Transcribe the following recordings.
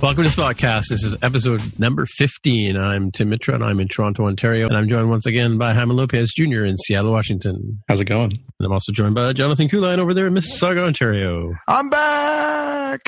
Welcome to Spotcast. This is episode number 15. I'm Tim Mitra and I'm in Toronto, Ontario. And I'm joined once again by Jaime Lopez Jr. in Seattle, Washington. How's it going? And I'm also joined by Jonathan Kuline over there in Mississauga, Ontario. I'm back.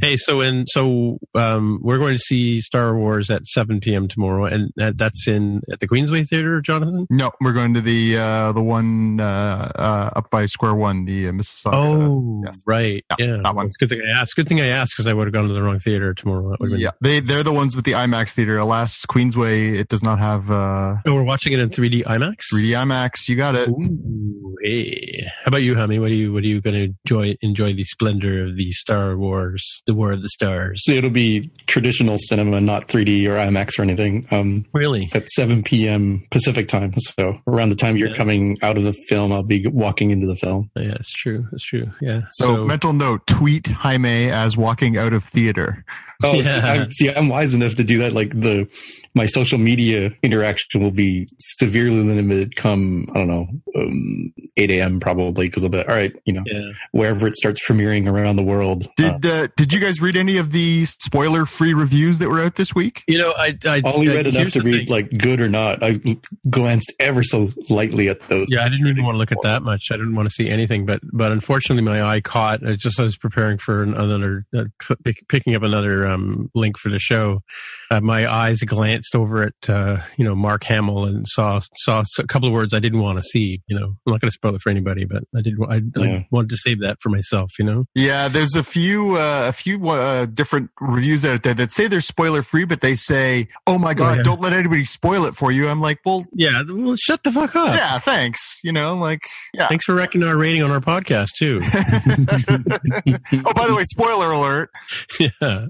Hey, so in so um, we're going to see Star Wars at 7 p.m. tomorrow, and that's in at the Queensway Theater, Jonathan. No, we're going to the uh, the one uh, uh, up by Square One, the uh, Mississauga. Oh, yes. right, Yeah, yeah, that one. It's good thing I asked. Good thing I asked because I would have gone to the wrong theater tomorrow. That would've Yeah, they they're the ones with the IMAX theater. Alas, Queensway it does not have uh, Oh, we're watching it in 3D IMAX. 3D IMAX. You got it. Ooh, hey. How about you, Hammy? What are you what are you going to enjoy enjoy the splendor of the Star Wars, the War of the Stars? So it'll be traditional cinema, not 3D or IMAX or anything. Um, Really? at 7 p.m. Pacific time. So around the time you're Yeah. coming out of the film, I'll be walking into the film. Yeah, it's true. It's true. Yeah. So, mental note: tweet Jaime as walking out of theater theater. Oh, Yeah. see, I'm, see, I'm wise enough to do that. Like the my social media interaction will be severely limited. Come, I don't know, um, 8 a.m. probably because I'll be all right. You know, yeah. wherever it starts premiering around the world. uh, Did uh, did you guys read any of the spoiler free reviews that were out this week? You know, I I I only I- read enough to read thing. like good or not. I glanced ever so lightly at those. Yeah, I didn't even want to look at that much. I didn't want to see anything, but but unfortunately, my eye caught. I just I was preparing for another uh, pick- picking up another um, link for the show. Uh, my eyes glanced over at uh, you know Mark Hamill and saw saw a couple of words I didn't want to see. You know, I'm not going to spoil it for anybody, but I did. I, Yeah. I wanted to save that for myself. You know. Yeah, there's a few uh, a few uh, different reviews out there that say they're spoiler free, but they say, "Oh my god, yeah. don't let anybody spoil it for you." I'm like, "Well, Yeah. Well, shut the fuck up. yeah, thanks." You know, like, yeah. Thanks for wrecking our rating on our podcast too. oh, by the way, spoiler alert. yeah.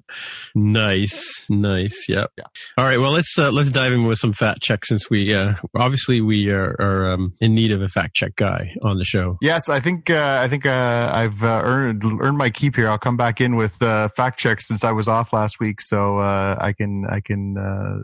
Nice. Nice. Yep. Yeah. All right. Well, let's uh, let's dive in with some fact check since we uh, obviously we are, are um, in need of a fact check guy on the show. Yes, I think uh, I think uh, I've uh, earned earned my keep here. I'll come back in with uh, fact checks since I was off last week, so uh, I can I can uh,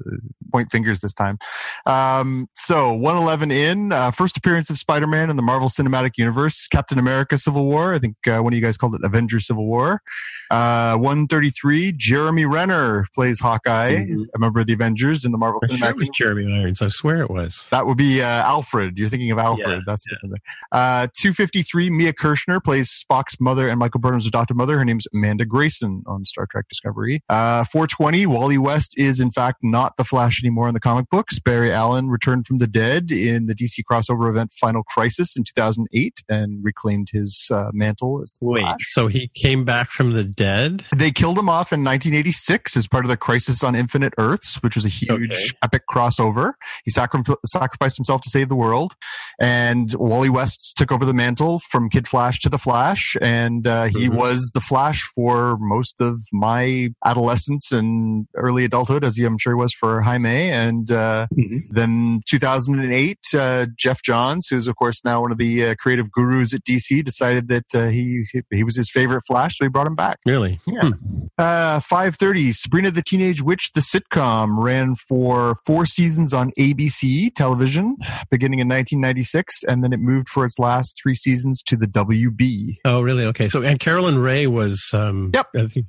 point fingers this time. Um, so 111 in uh, first appearance of Spider-Man in the Marvel Cinematic Universe, Captain America: Civil War. I think uh, one of you guys called it Avengers: Civil War. Uh, 133, Jeremy Renner plays Hawkeye, Mhm. a member of the Avengers in the Marvel sure Cinematic it was Jeremy Irons. I swear it was. that would be uh, Alfred. You're thinking of Alfred. Yeah, That's different. Uh, 253, Mia Kirshner plays Spock's mother and Michael Burnham's adopted mother. Her name's Amanda Grayson on Star Trek Discovery. Uh, 420, Wally West is in fact not the Flash anymore in the comic books. Barry Allen returned from the dead in the DC crossover event Final Crisis in 2008 and reclaimed his uh, mantle as the Wait. Flash. So he came back from the dead? They killed him off in 1986 as part of the Crisis on Infinite Earths, which was a huge Okay. epic crossover. He sacri- sacrificed himself to save the world, and Wally West took over the mantle from Kid Flash to the Flash, and uh, he Mhm. was the Flash for most of my adolescence and early adulthood, as he, I'm sure he was for Jaime. And uh, Mhm. then 2008, uh, Geoff Johns, who's of course now one of the uh, creative gurus at DC, decided that uh, he he was his favorite Flash, so he brought him back. Really? Yeah. Uh, 5:30, Sabrina the Teenage Witch, the sitcom, ran for four seasons on ABC television, beginning in 1996, and then it moved for its last three seasons to the WB. Oh, really? Okay. So, and Caroline Rhea was um, Yep.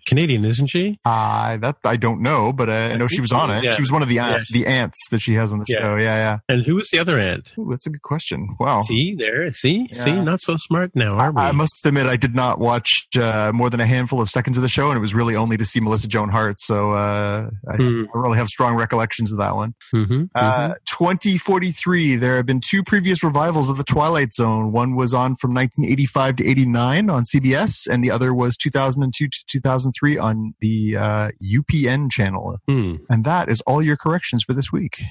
Canadian, isn't she? Uh, that I don't know, but uh, I know she was on it. Yeah. She was one of the Yeah. aunt, the aunts that she has on the Yeah. show. Yeah, yeah. And who was the other aunt? Ooh, that's a good question. Wow. See there, see, Yeah. see, not so smart now, are we? I, I must admit, I did not watch uh, more than a handful of seconds of the show, and it was really only to see Melissa Joan Hart. So uh, I, Hmm. Really have strong recollections of that one. mm-hmm, Uh, 2043, there have been two previous revivals of The Twilight Zone. One was on from 1985 to 89 on CBS, and the other was 2002 to 2003 on the uh, UPN channel. hmm. And that is all your corrections for this week.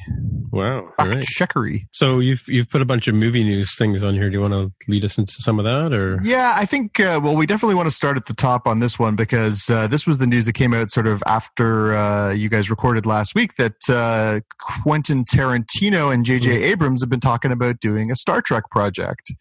Wow. Fact right. checkery. So you've you've put a bunch of movie news things on here. Do you want to lead us into some of that, or Yeah, I think, uh, well, we definitely want to start at the top on this one because uh, this was the news that came out sort of after uh, you guys recorded last week that uh, Quentin Tarantino and J.J. Mhm. Abrams have been talking about doing a Star Trek project.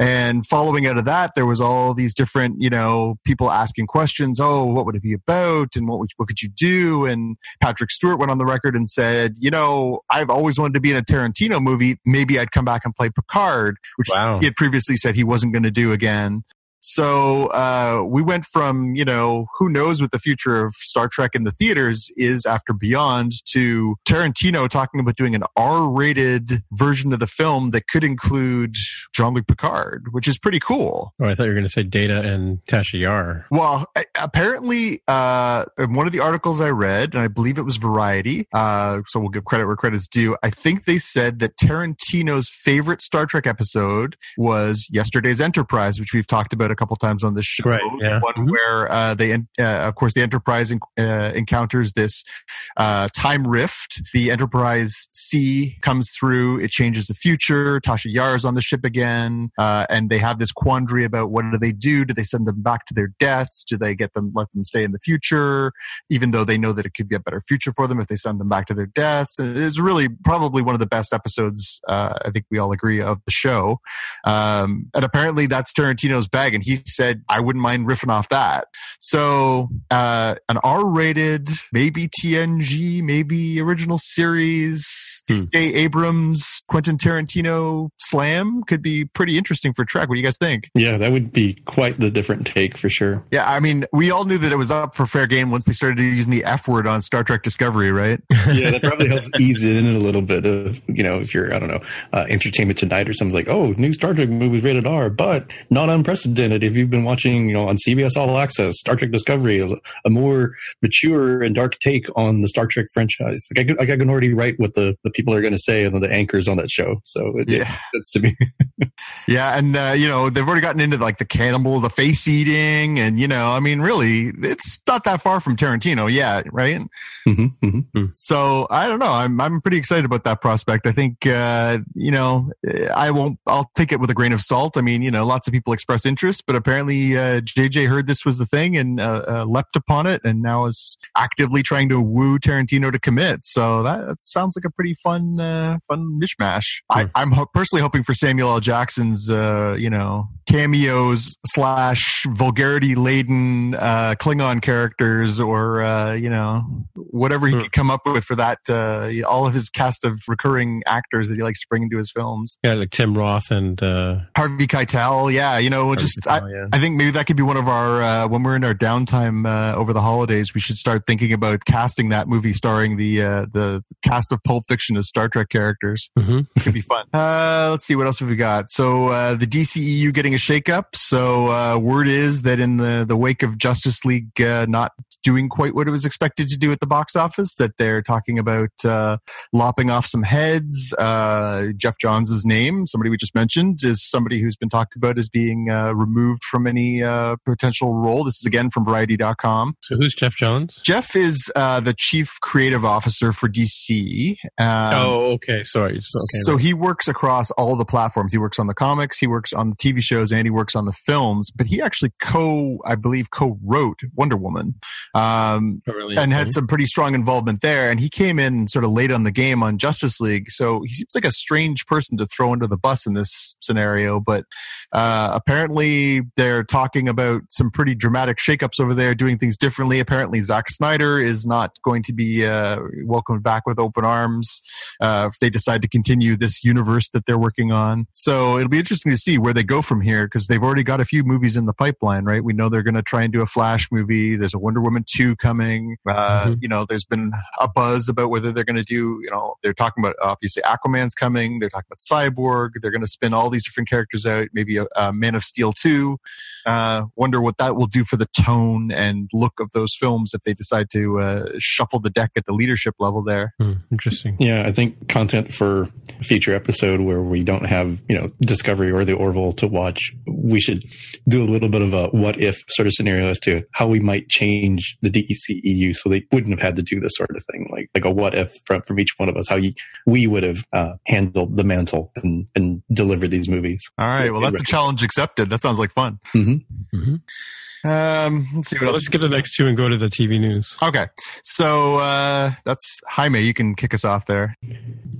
And following out of that, there was all these different, you know, people asking questions. Oh, what would it be about? And what, would, what could you do? And Patrick Stewart went on the record and said, you know, I've always wanted to be in a Tarantino movie. Maybe I'd come back and play Picard, which Wow. he had previously said he wasn't going to do again. So uh, we went from you know who knows what the future of Star Trek in the theaters is after Beyond to Tarantino talking about doing an R-rated version of the film that could include Jean-Luc Picard, which is pretty cool. Oh, I thought you were going to say Data and Tasha Yar. Well, apparently, uh, in one of the articles I read, and I believe it was Variety, uh, so we'll give credit where credit's due. I think they said that Tarantino's favorite Star Trek episode was Yesterday's Enterprise, which we've talked about a couple times on this show. Right, yeah. One Mhm. where uh, they, uh, of course, the Enterprise en- uh, encounters this uh, time rift. The Enterprise C comes through. It changes the future. Tasha Yar's on the ship again, uh, and they have this quandary about what do they do? Do they send them back to their deaths? Do they get them let them stay in the future, even though they know that it could be a better future for them if they send them back to their deaths? And it's really probably one of the best episodes. Uh, I think we all agree of the show. Um, and apparently that's Tarantino's bag, and he said I wouldn't mind riffing off that. So uh, an R-rated, maybe TNG, maybe original series, Hmm. J. Abrams, Quentin Tarantino slam could be pretty interesting for Trek. What do you guys think? Yeah, that would be quite the different take for sure. Yeah, I mean, we all knew that it was up for fair game once they started using the F word on Star Trek Discovery, right? Yeah, that probably helps ease it in a little bit of, you know, if you're, I don't know, uh, Entertainment Tonight or something like, oh, new Star Trek movie's rated R, but not unprecedented. If you've been watching, you know, on CBS All Access, Star Trek Discovery, a, a more mature and dark take on the Star Trek franchise. Like I, could, like I can already write what the, the people are going to say and the anchors on that show. So it, Yeah. that's to me. Yeah, and uh, you know they've already gotten into like the cannibal, the face eating, and you know, I mean, really, it's not that far from Tarantino yet, right? hmm hmm So I don't know. I'm I'm pretty excited about that prospect. I think uh, you know I won't. I'll take it with a grain of salt. I mean, you know, lots of people express interest, but apparently uh, JJ heard this was the thing and uh, uh, leapt upon it, and now is actively trying to woo Tarantino to commit. So that, that sounds like a pretty fun uh, fun mishmash. I, I'm ho- personally hoping for Samuel L. Jackson's uh, you know cameos slash vulgarity laden uh, Klingon characters, or uh, you know whatever he Hmm. could come up with for that. Uh, all of his cast of recurring actors that he likes to bring into his films. Yeah, like Tim Roth and uh, Harvey Keitel, yeah, you know, just I, Keitel, yeah. I think maybe that could be one of our uh, when we're in our downtime uh, over the holidays. We should start thinking about casting that movie starring the uh, the cast of Pulp Fiction as Star Trek characters. Mhm. It could be fun. Uh, let's see what else have we got. So uh, the DCEU getting a shakeup. So uh, word is that in the the wake of Justice League uh, not doing quite what it was expected to do at the box office, that they're talking about uh, lopping off some heads. Uh, Geoff Johns' name, somebody we just mentioned, is somebody who's been talked about as being uh, removed from any uh, potential role. This is again from Variety.com. so who's Geoff Johns? Jeff is uh, the chief creative officer for DC. Um, oh, okay. Sorry. Okay. so he works across all the platforms. He works on the comics, he works on the TV shows, and he works on the films. But he actually co, I believe, co-wrote Wonder Woman, um, Oh, really? and had some pretty strong involvement there. And he came in sort of late on the game on Justice League, so he seems like a strange person to throw under the bus in this scenario. But uh, apparently, They're talking about some pretty dramatic shakeups over there, doing things differently. Apparently, Zack Snyder is not going to be uh, welcomed back with open arms uh, if they decide to continue this universe that they're working on. So it'll be interesting to see where they go from here because they've already got a few movies in the pipeline, right? We know they're going to try and do a Flash movie. There's a Wonder Woman 2 coming. Uh, mm-hmm. You know, there's been a buzz about whether they're going to do, you know, they're talking about obviously Aquaman's coming. They're talking about Cyborg. They're going to spin all these different characters out. Maybe a, a Man of Steel 2. Uh, wonder what that will do for the tone and look of those films if they decide to uh, shuffle the deck at the leadership level there. Hmm, interesting. Yeah, I think content for a future episode where we don't have, you know, Discovery or the Orville to watch, we should do a little bit of a what if sort of scenario as to how we might change the DCEU so they wouldn't have had to do this sort of thing, like like a what if from, from each one of us, how you, we would have uh, handled the mantle and, and delivered these movies. All right, well, that's a challenge accepted. That sounds like fun. Mm-hmm. Mm-hmm. Um, let's see. what Well, let's get the next two and go to the TV news. Okay, so uh, that's Jaime. You can kick us off there.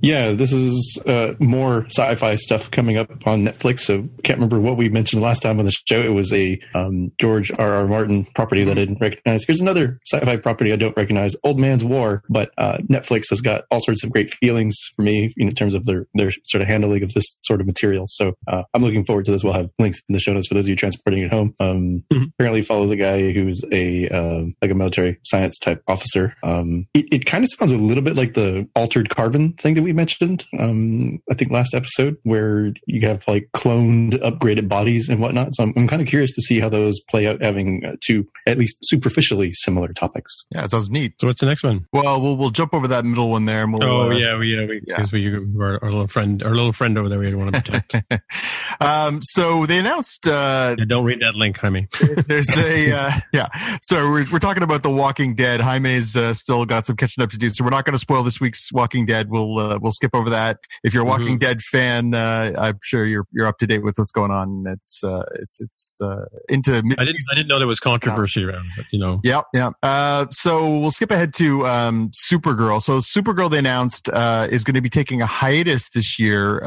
Yeah, this is uh, more sci-fi stuff coming up on Netflix. So can't remember what we mentioned last time on the show. It was a um, George R. R. Martin property that I didn't recognize. Here's another sci-fi property I don't recognize: Old Man's War. But uh, Netflix has got all sorts of great feelings for me in terms of their their sort of handling of this sort of material. So uh, I'm looking forward to this. We'll have links in the show notes for those of you transporting it home. Um, mm-hmm apparently follows a guy who's a um, like a military science type officer. Um, it, it kind of sounds a little bit like the altered carbon thing that we mentioned. Um, I think last episode where you have like cloned, upgraded bodies and whatnot. So I'm, I'm kind of curious to see how those play out, having uh, two at least superficially similar topics. Yeah, it sounds neat. So what's the next one? Well, we'll we'll jump over that middle one there. And we'll, oh uh, yeah, we, yeah, because we, yeah. we our, our, little friend, our little friend over there, we didn't want to protect. um, so they announced. Uh, yeah, don't read that link, I mean. there's a uh, yeah. So we're we're talking about The Walking Dead. Jaime's uh, still got some catching up to do, so we're not going to spoil this week's Walking Dead. We'll uh, we'll skip over that. If you're a Walking mm-hmm. Dead fan, uh, I'm sure you're you're up to date with what's going on. It's uh, it's it's uh, into. Mid- I didn't I didn't know there was controversy around it. You know. Yeah, yeah. so we'll skip ahead to um, Supergirl. So Supergirl, they announced is going to be taking a hiatus this year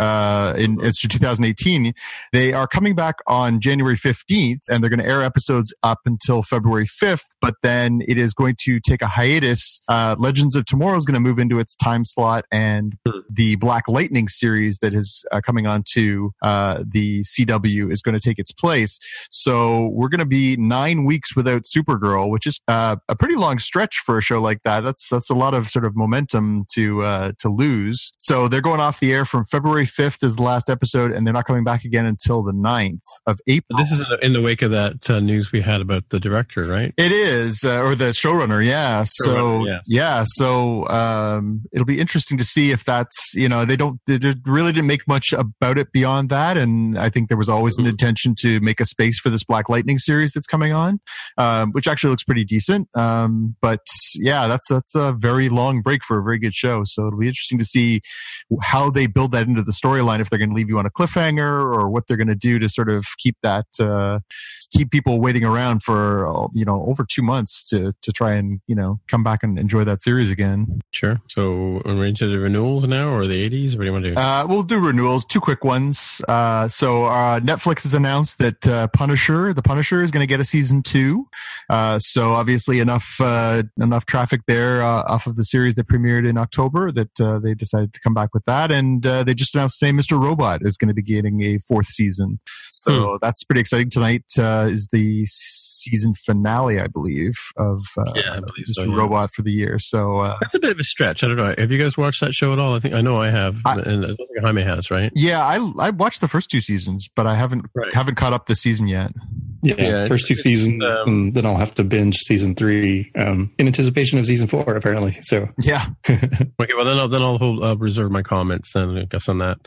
in it's 2018. They are coming back on January 15th, and they're going to air episodes up until February 5th, but then it is going to take a hiatus. Uh, Legends of Tomorrow is going to move into its time slot, and hmm. the Black Lightning series that is uh, coming on to uh, the CW is going to take its place. So we're going to be nine weeks without Supergirl, which is uh, a pretty long stretch for a show like that. That's that's a lot of sort of momentum to uh, to lose. So they're going off the air from February 5th is the last episode, and they're not coming back again until the 9th of April. This is in the wake of that uh, news we had about the director, right? It is, uh, or the showrunner, yeah. Showrunner, so yeah. yeah, so um, it'll be interesting to see if that's you know they don't they really didn't make much about it beyond that, and I think there was always mm-hmm. an intention to make a space for this Black Lightning series that's coming on, um, which actually looks pretty decent. Um, but yeah, that's that's a very long break for a very good show, so it'll be interesting to see how they build that into the storyline if they're going to leave you on a cliffhanger or what they're going to do to sort of keep that uh, keep people waiting around for you know over two months to to try and you know come back and enjoy that series again. Sure. So we're into the renewals now, or the eighties? What do you want to do? Uh, we'll do renewals. Two quick ones. Uh, so uh, Netflix has announced that uh, Punisher, the Punisher, is going to get a season two. Uh, so obviously enough uh, enough traffic there off of the series that premiered in October that they decided to come back with that, and they just announced today Mr. Robot is going to be getting a fourth season. So hmm. that's pretty exciting. Tonight is the season finale, I believe, of uh, yeah, I believe so, yeah. Robot for the year. So uh, that's a bit of a stretch. I don't know. Have you guys watched that show at all? I think I know I have, I, and I think Jaime has, right? Yeah, I I watched the first two seasons, but I haven't right. haven't caught up the season yet. Yeah, yeah first two seasons, um, and then I'll have to binge season three um, in anticipation of season four. Apparently, so yeah. okay, well then I'll then I'll hold, uh, reserve my comments then I guess on that.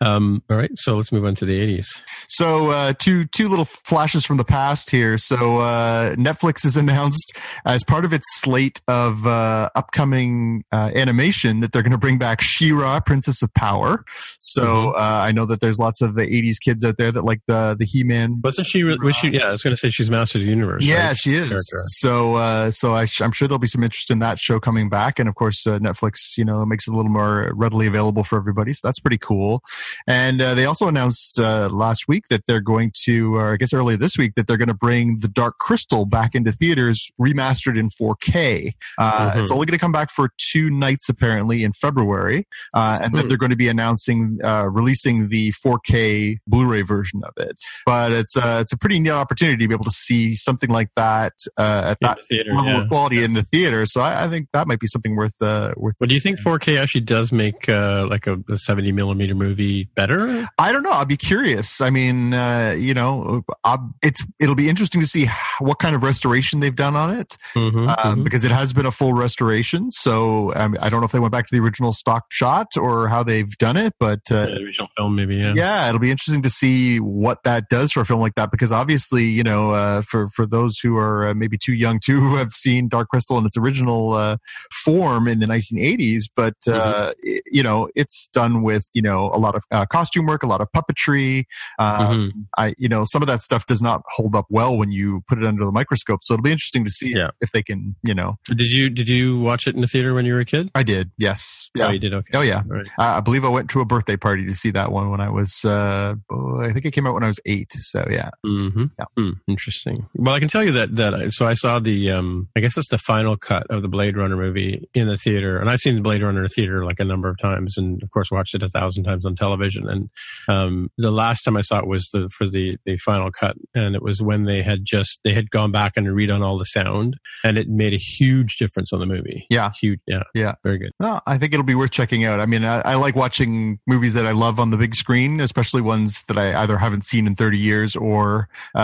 Um, all right, so let's move on to the eighties. So uh, two two little flashes from the past here. So uh, Netflix has announced as part of its slate of uh, upcoming uh, animation that they're going to bring back She-Ra, Princess of Power. So mm-hmm. Uh, I know that there's lots of the '80s kids out there that like the the He-Man. Wasn't she? Was she? Yeah, I was going to say she's Master of the Universe. Yeah, right? she is. Character. So, uh, so I am sure there'll be some interest in that show coming back, and of course, uh, Netflix, you know, makes it a little more readily available for everybody. So that's pretty cool. And uh, they also announced uh, last week that they're going to, or I guess earlier this week, that they're going to bring The Dark Crystal back into theaters, remastered in 4K. Uh, Mhm. It's only going to come back for two nights apparently in February, uh, and then Hmm. they're going to be announcing uh, releasing the 4K Blu-ray version of it. But it's uh, it's a pretty neat opportunity to be able to see something like that uh, at In that the theater, level yeah. of quality in the theater. So I, I think that might be something worth uh, worth. Well, do you think 4K actually does make uh, like a, a 70 millimeter movie better? I don't know. I'd be curious. I mean, uh, you know, i it's it'll be interesting to see what kind of restoration they've done on it Mm-hmm, um, because it has been a full restoration. So um, I don't know if they went back to the original stock shot or how they've done it, but uh, the original film, maybe. Yeah. yeah, it'll be interesting to see what that does for a film like that because obviously, you know, uh, for for those who are uh, maybe too young to have seen Dark Crystal in its original uh, form in the 1980s, but uh, i- you know, it's done with you know a lot of uh, costume work, a lot of puppetry. Uh, Mhm. I you know some of that stuff does not hold up well when you put it under the microscope. So it'll be interesting to see Yeah. if they can, you know. Did you did you watch it in the theater when you were a kid? I did, yes, Oh, yeah. you did. Okay. Oh yeah, Right. I I believe I went to a birthday party to see that one when I was, uh, oh, I think it came out when I was eight. So yeah. Mm-hmm. Yeah. Hmm, interesting. Well, I can tell you that that I, so I saw the um I guess it's the final cut of the Blade Runner movie in the theater, and I've seen the Blade Runner in the theater like a number of times, and of course watched it a thousand times on television. And um the last time I saw it was the for the the final cut, and it was when they had just they had gone back and redone all the sound, and it made a huge difference on the movie. Yeah. huge. Yeah, Yeah. very good. No, I think it'll be worth checking out. I mean, I, I like watching movies that I love on the big screen, especially ones that I either haven't seen in 30 years or uh,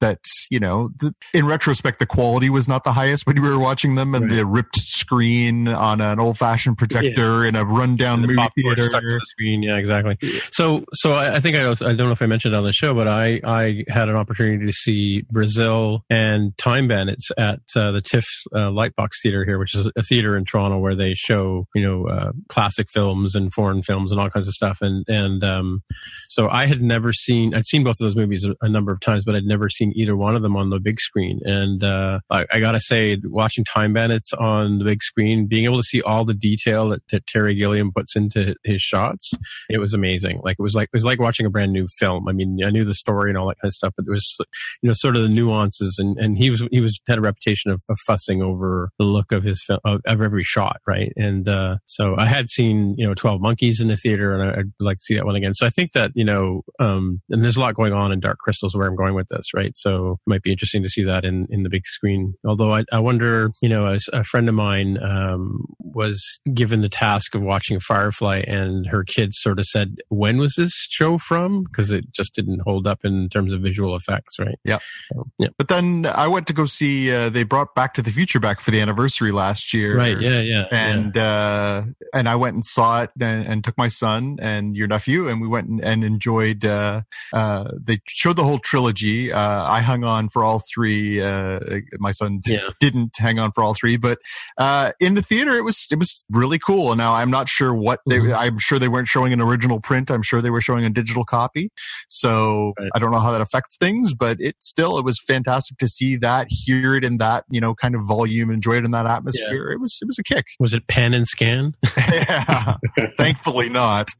that, you know, th- in retrospect, the quality was not the highest when we were watching them and Right. the ripped screen on an old fashioned projector in a rundown the movie theater. the screen. Yeah, exactly. So, so I, I think I was, I don't know if I mentioned on the show, but I, I had an opportunity to see Brazil and Time Bandits at uh, the TIFF uh, Lightbox Theater here, which is a theater in Toronto where they show, you know, uh, classic films and foreign films and all kinds of stuff. And, and, um, so I had never seen, I'd seen both of those movies a, a number of times, but I'd never seen either one of them on the big screen. And, uh, I, I gotta say, watching Time Bandits on the big screen, being able to see all the detail that, that Terry Gilliam puts into his shots, it was amazing. Like it was like, it was like watching a brand new film. I mean, I knew the story and all that kind of stuff, but it was, you know, sort of the nuances and, and he was, he was, had a reputation of, of fussing over the look of his film, of, of every shot, right? And, uh, so I had seen, you know, 12 Monkeys in the theater and I, I'd like to see that one again. So I think that, you know, um, and there's a lot going on in Dark Crystals where I'm going with this, right? So it might be interesting to see that in, in the big screen. Although I, I wonder, you know, as a friend of mine, um, was given the task of watching Firefly and her kids sort of said, when was this show from? Because it just didn't hold up in terms of visual effects, right? Yeah. So, yeah. But then I went to go see, uh, they brought Back to the Future back for the anniversary last year. Right. Yeah. Yeah. yeah. and uh and i went and saw it and, and took my son and your nephew and we went and, and enjoyed uh uh they showed the whole trilogy uh i hung on for all three uh my son d- Yeah. didn't hang on for all three but uh in the theater it was it was really cool now i'm not sure what they Mhm. i'm sure they weren't showing an original print i'm sure they were showing a digital copy so Right. i don't know how that affects things but it still it was fantastic to see that hear it in that you know kind of volume enjoy it in that atmosphere it was it was a kick was it pan and scan? yeah, thankfully not.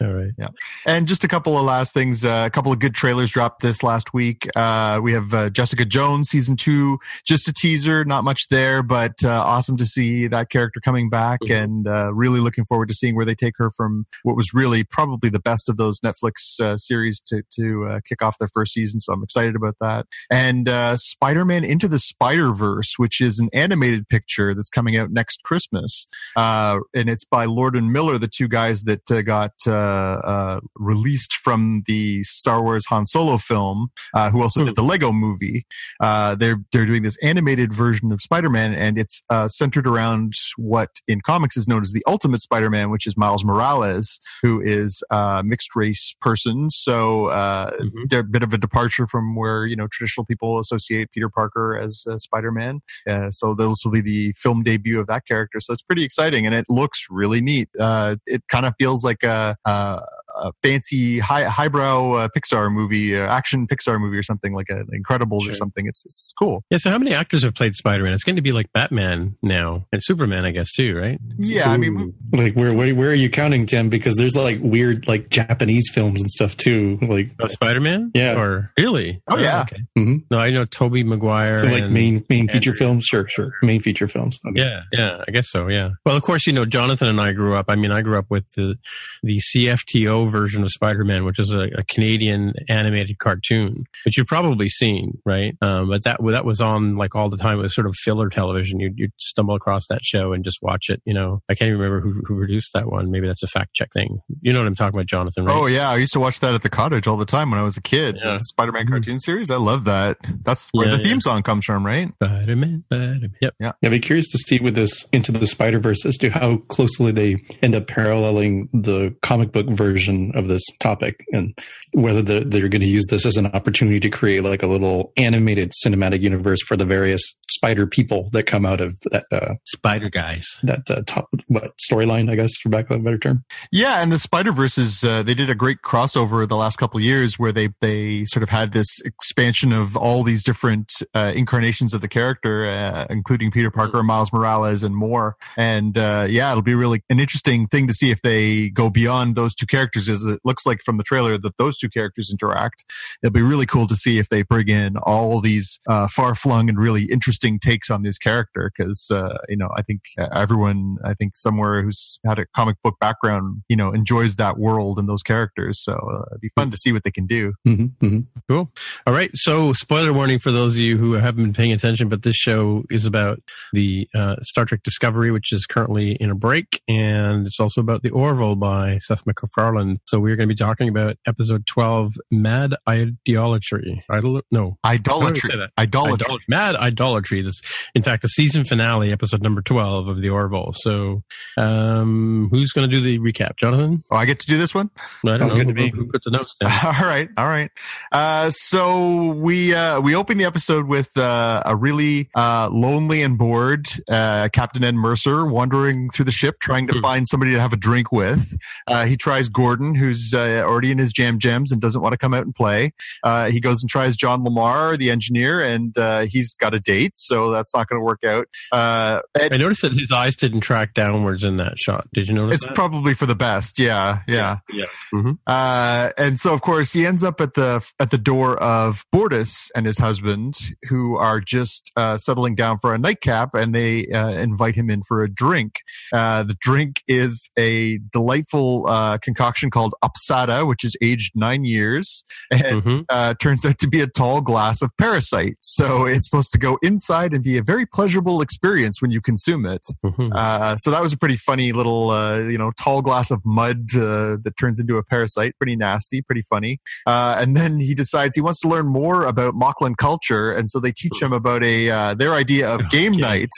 All right. Yeah, And just a couple of last things. Uh, a couple of good trailers dropped this last week. Uh, we have uh, Jessica Jones season two, just a teaser, not much there, but uh, awesome to see that character coming back, Mhm. and uh, really looking forward to seeing where they take her from what was really probably the best of those Netflix uh, series to to uh, kick off their first season. So I'm excited about that. And uh, Spider-Man Into the Spider Verse, which is an animated picture that's coming out next Christmas uh, and it's by Lord and Miller, the two guys that uh, got uh, uh, released from the Star Wars Han Solo film, uh, who also Hmm. did the Lego movie. Uh, they're they're doing this animated version of Spider-Man, and it's uh, centered around what in comics is known as the Ultimate Spider-Man, which is Miles Morales, who is a mixed race person. So uh, Mhm. they're a bit of a departure from where you know traditional people associate Peter Parker as uh, Spider-Man. Uh, so those will be the film debut of that character. So it's pretty exciting, and it looks really neat. Uh, it kind of feels like a. a a fancy high highbrow uh, Pixar movie, uh, action Pixar movie or something like an Incredibles Sure. or something. It's, it's it's cool. Yeah. So how many actors have played Spider Man? It's going to be like Batman now and Superman, I guess, too, right? Yeah, I mean, like where, where where are you counting, Tim? Because there's like weird like Japanese films and stuff too. Like Oh, Spider Man? Yeah. Or really? Oh, yeah. Okay. Mhm. No, I know Tobey Maguire. so like and- main main feature Andrew. films. Sure, sure. Main feature films. Okay. Yeah, yeah, I guess so. Yeah. Well, of course, you know, Jonathan and I grew up. I mean, I grew up with the the CFTO version of Spider Man, which is a, a Canadian animated cartoon, which you've probably seen, right? Um, but that that was on like all the time. It was sort of filler television. You'd you'd stumble across that show and just watch it. You know, I can't even remember who who produced that one. Maybe that's a fact check thing. You know what I'm talking about, Jonathan? Right? Oh yeah, I used to watch that at the cottage all the time when I was a kid. Yeah. The Spider-Man Mhm. cartoon series. I love that. That's where Yeah, the theme yeah. song comes from, right? Spider Man, Spider Man. Yep. Yeah, I'd be curious to see with this into the Spider Verse as to how closely they end up paralleling the comic book version of this topic, and whether they're, they're going to use this as an opportunity to create like a little animated cinematic universe for the various spider people that come out of that uh, Spider Guys. that uh, top what storyline, I guess, for back of a better term. Yeah, and the Spider Verses, uh, they did a great crossover the last couple of years where they they sort of had this expansion of all these different uh, incarnations of the character, uh, including Peter Parker, and Miles Morales, and more. And uh, yeah, it'll be really an interesting thing to see if they go beyond those two characters. As it looks like from the trailer that those two characters interact. It'll be really cool to see if they bring in all these uh, far flung and really interesting takes on this character because uh, you know I think uh, everyone I think somewhere who's had a comic book background you know enjoys that world and those characters. So uh, it'd be fun to see what they can do. Mm-hmm, mm-hmm. Cool. All right. So, spoiler warning for those of you who haven't been paying attention, but this show is about the uh, Star Trek Discovery, which is currently in a break, and it's also about the Orville by Seth MacFarlane. So, we're going to be talking about episode twelve, Mad Ideolatry. Idol? No. Idolatry, we say that? idolatry. Idol- Mad Idolatry. This, in fact, the season finale, episode number twelve of the Orville. So, um, who's going to do the recap? Jonathan? Oh, I get to do this one. I don't Sounds know good to who, me. who put the notes down. all right, all right. Uh, so we uh, we open the episode with uh, a really uh, lonely and bored uh, Captain Ed Mercer wandering through the ship, trying to Hmm. find somebody to have a drink with. Uh, he tries Gordon, who's uh, already in his jam jam jams and doesn't want to come out and play. Uh, he goes and tries John LaMarr, the engineer, and uh, he's got a date, so that's not going to work out. Uh, Ed, I noticed that his eyes didn't track downwards in that shot. Did you notice it's that? probably for the best. Yeah, yeah. yeah. Mhm. Uh, and so, of course, he ends up at the at the door of Bortus and his husband, who are just uh, settling down for a nightcap, and they uh, invite him in for a drink. Uh, the drink is a delightful uh, concoction called Upsada, which is aged nine years, and Mhm. uh, turns out to be a tall glass of parasite. So it's supposed to go inside and be a very pleasurable experience when you consume it. Mhm. Uh, so that was a pretty funny little, uh, you know, tall glass of mud uh, that turns into a parasite. Pretty nasty, pretty funny. Uh, and then he decides he wants to learn more about Moclan culture, and so they teach him about a uh, their idea of game Game night.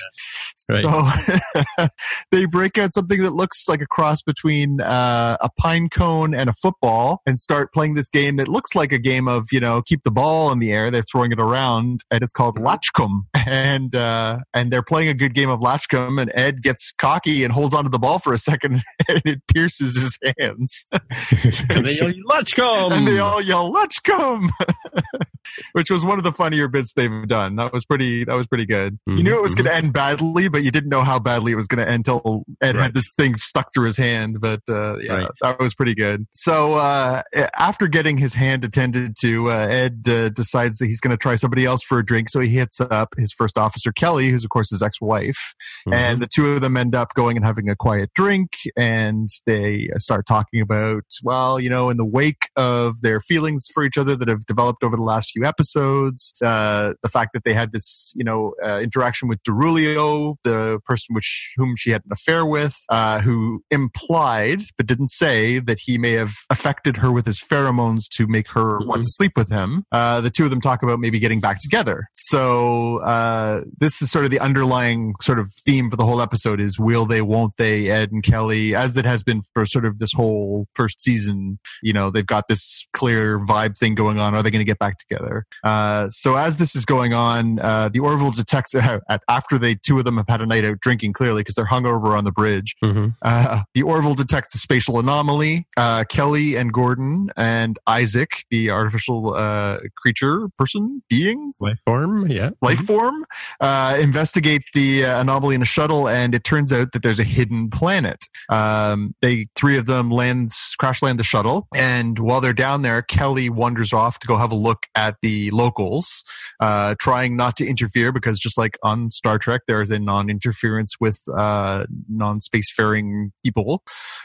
Right. So they break out something that looks like a cross between uh, a pine cone and a football, and start playing this game that looks like a game of you know keep the ball in the air. They're throwing it around, and it's called Latchcomb. And uh, and they're playing a good game of Latchcomb, and Ed gets cocky and holds onto the ball for a second, and it pierces his hands, And they yell, Let's and they all yell Latchcomb. Which was one of the funnier bits they've done. That was pretty. That was pretty good. You knew it was going to end badly, but you didn't know how badly it was going to end until Ed Right. had this thing stuck through his hand. But uh, yeah, Right. that was pretty good. So uh, after getting his hand attended to, uh, Ed uh, decides that he's going to try somebody else for a drink. So he hits up his first officer, Kelly, who's of course his ex-wife, Mhm. and the two of them end up going and having a quiet drink, and they start talking about, well, you know, in the wake of their feelings for each other that have developed over the last few episodes, uh, the fact that they had this, you know, uh, interaction with Darulio, the person which whom she had an affair with, uh, who implied but didn't say that he may have affected her with his pheromones to make her want to sleep with him. Uh, the two of them talk about maybe getting back together. So uh, this is sort of the underlying sort of theme for the whole episode is will they, won't they, Ed and Kelly, as it has been for sort of this whole first season. You know, they've got this clear vibe thing going on. Are they going to get back together? Together. Uh, so as this is going on, uh, the Orville detects after they two of them have had a night out drinking clearly because they're hungover on the bridge. Mm-hmm. Uh, the Orville detects a spatial anomaly. Uh, Kelly and Gordon and Isaac, the artificial uh, creature, person, being, life form, yeah, life form, uh, investigate the uh, anomaly in a shuttle, and it turns out that there's a hidden planet. Um, they three of them land, crash land the shuttle, and while they're down there, Kelly wanders off to go have a look at the locals, uh, trying not to interfere because just like on Star Trek, there is a non-interference with uh, non-spacefaring people.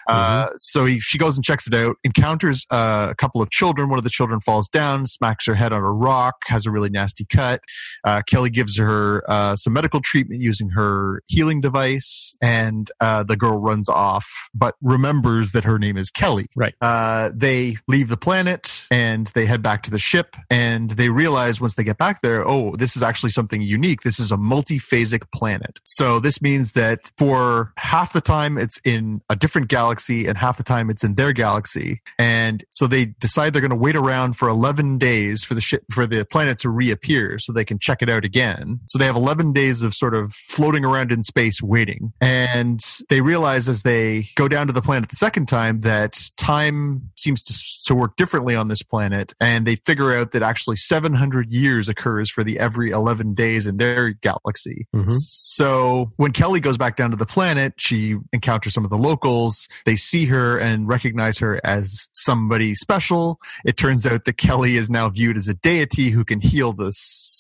Uh, mm-hmm. so he, she goes and checks it out, encounters uh, a couple of children. One of the children falls down, smacks her head on a rock, has a really nasty cut. Uh, Kelly gives her uh, some medical treatment using her healing device, and uh, the girl runs off, but remembers that her name is Kelly. Right. Uh, they leave the planet and they head back to the ship, and they realize once they get back there, oh, this is actually something unique. This is a multiphasic planet. So this means that for half the time it's in a different galaxy, and half the time it's in their galaxy. And so they decide they're going to wait around for 11 days for the ship for the planet to reappear so they can check it out again. So they have 11 days of sort of floating around in space waiting. And they realize as they go down to the planet the second time that time seems to, to work differently on this planet. And they figure out that actually 700 years occurs for the every 11 days in their galaxy. Mm-hmm. So when Kelly goes back down to the planet, she encounters some of the locals. They see her and recognize her as somebody special. It turns out that Kelly is now viewed as a deity who can heal the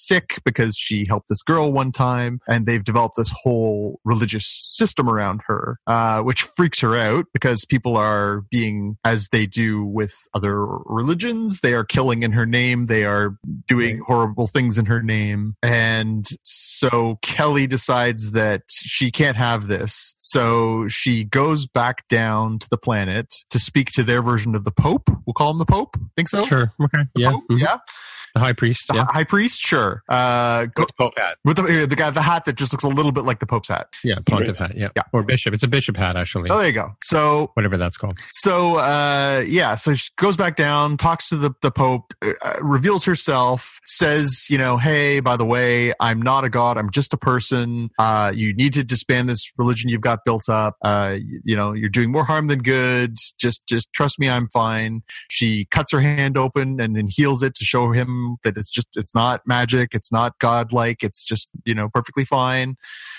sick because she helped this girl one time, and they've developed this whole religious system around her, uh, which freaks her out because people are being, as they do with other religions, they are killing in her name, they are doing horrible things in her name, and so Kelly decides that she can't have this, so she goes back down to the planet to speak to their version of the Pope. We'll call him the Pope. Think so? Sure. Okay. The yeah. Pope? Mm-hmm. Yeah. The high priest. The yeah. high priest, sure. Uh, go, with the Pope hat. With the, the guy, the hat that just looks a little bit like the Pope's hat. Yeah, pontiff hat. Yeah. yeah. Or bishop. It's a bishop hat, actually. Oh, there you go. So whatever that's called. So uh, yeah, so she goes back down, talks to the the Pope, uh, reveals herself, says, you know, hey, by the way, I'm not a god. I'm just a person. Uh, you need to disband this religion you've got built up. Uh, you, you know, you're doing more harm than good. Just just trust me, I'm fine. She cuts her hand open and then heals it to show him that it's just it's not magic, it's not godlike, it's just you know perfectly fine.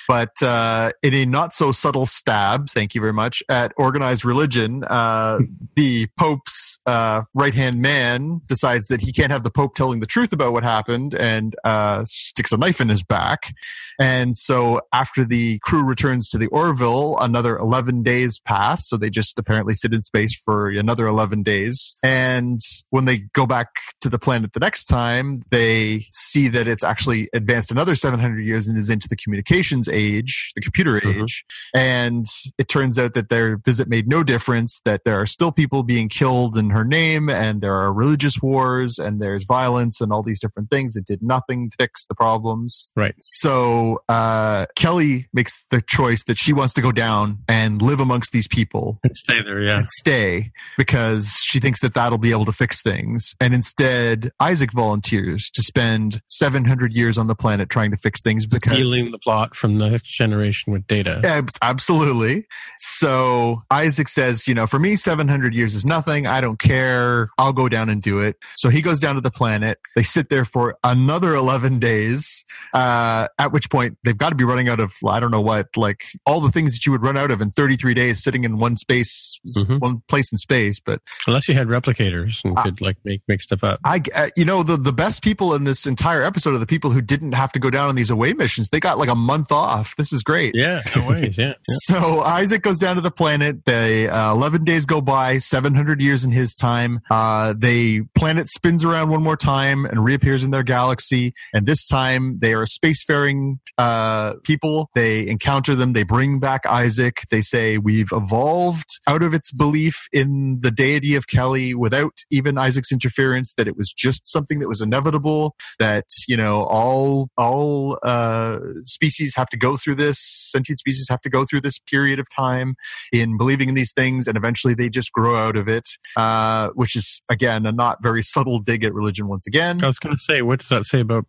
But uh, in a not so subtle stab, thank you very much, at organized religion, uh, the Pope's uh, right hand man decides that he can't have the Pope telling the truth about what happened and uh, sticks a knife in his back. And so after the crew returns to the Orville, another 11 days pass. So they just apparently sit in space for another 11 days. And when they go back to the planet the next time, they see that it's actually advanced another 700 years and is into the communications age, the computer Mhm. age. And it turns out that their visit made no difference, that there are still people being killed in her name, and there are religious wars, and there's violence, and all these different things. It did nothing to fix the problems. Right. So uh, Kelly makes the choice that she wants to go down and live amongst these people Stay there. Yeah. and stay because she thinks that that'll be able to fix things. And instead, Isaac volunteers to spend 700 years on the planet trying to fix things because. Stealing the plot from the next generation with data. Ab- Absolutely. So Isaac says, you know, for me, 700 years is nothing. I don't care. I'll go down and do it. So he goes down to the planet. They sit there for another 11 days, uh, at which point they've got to be running out of, I don't know what, like all the things that you would run out of in 33 days sitting in one space, Mhm. one place in space. But Unless you had replicators and Ah. could like make make stuff up. I, uh, you know, the, the best people in this entire episode are the people who didn't have to go down on these away missions. They got like a month off. This is great. Yeah. No ways. Yeah. yeah. So Isaac goes down to the planet. They uh, eleven days go by, seven hundred years in his time. Uh, the planet spins around one more time and reappears in their galaxy. And this time they are spacefaring uh, people. They encounter them. They bring back Isaac. They say we've evolved out of its belief in the deity of Kelly without even Isaac's interference. That it was just something something that was inevitable. That you know, all all uh, species have to go through this. Sentient species have to go through this period of time in believing in these things, and eventually they just grow out of it. Uh, which is again a not very subtle dig at religion once again. I was going to say, what does that say about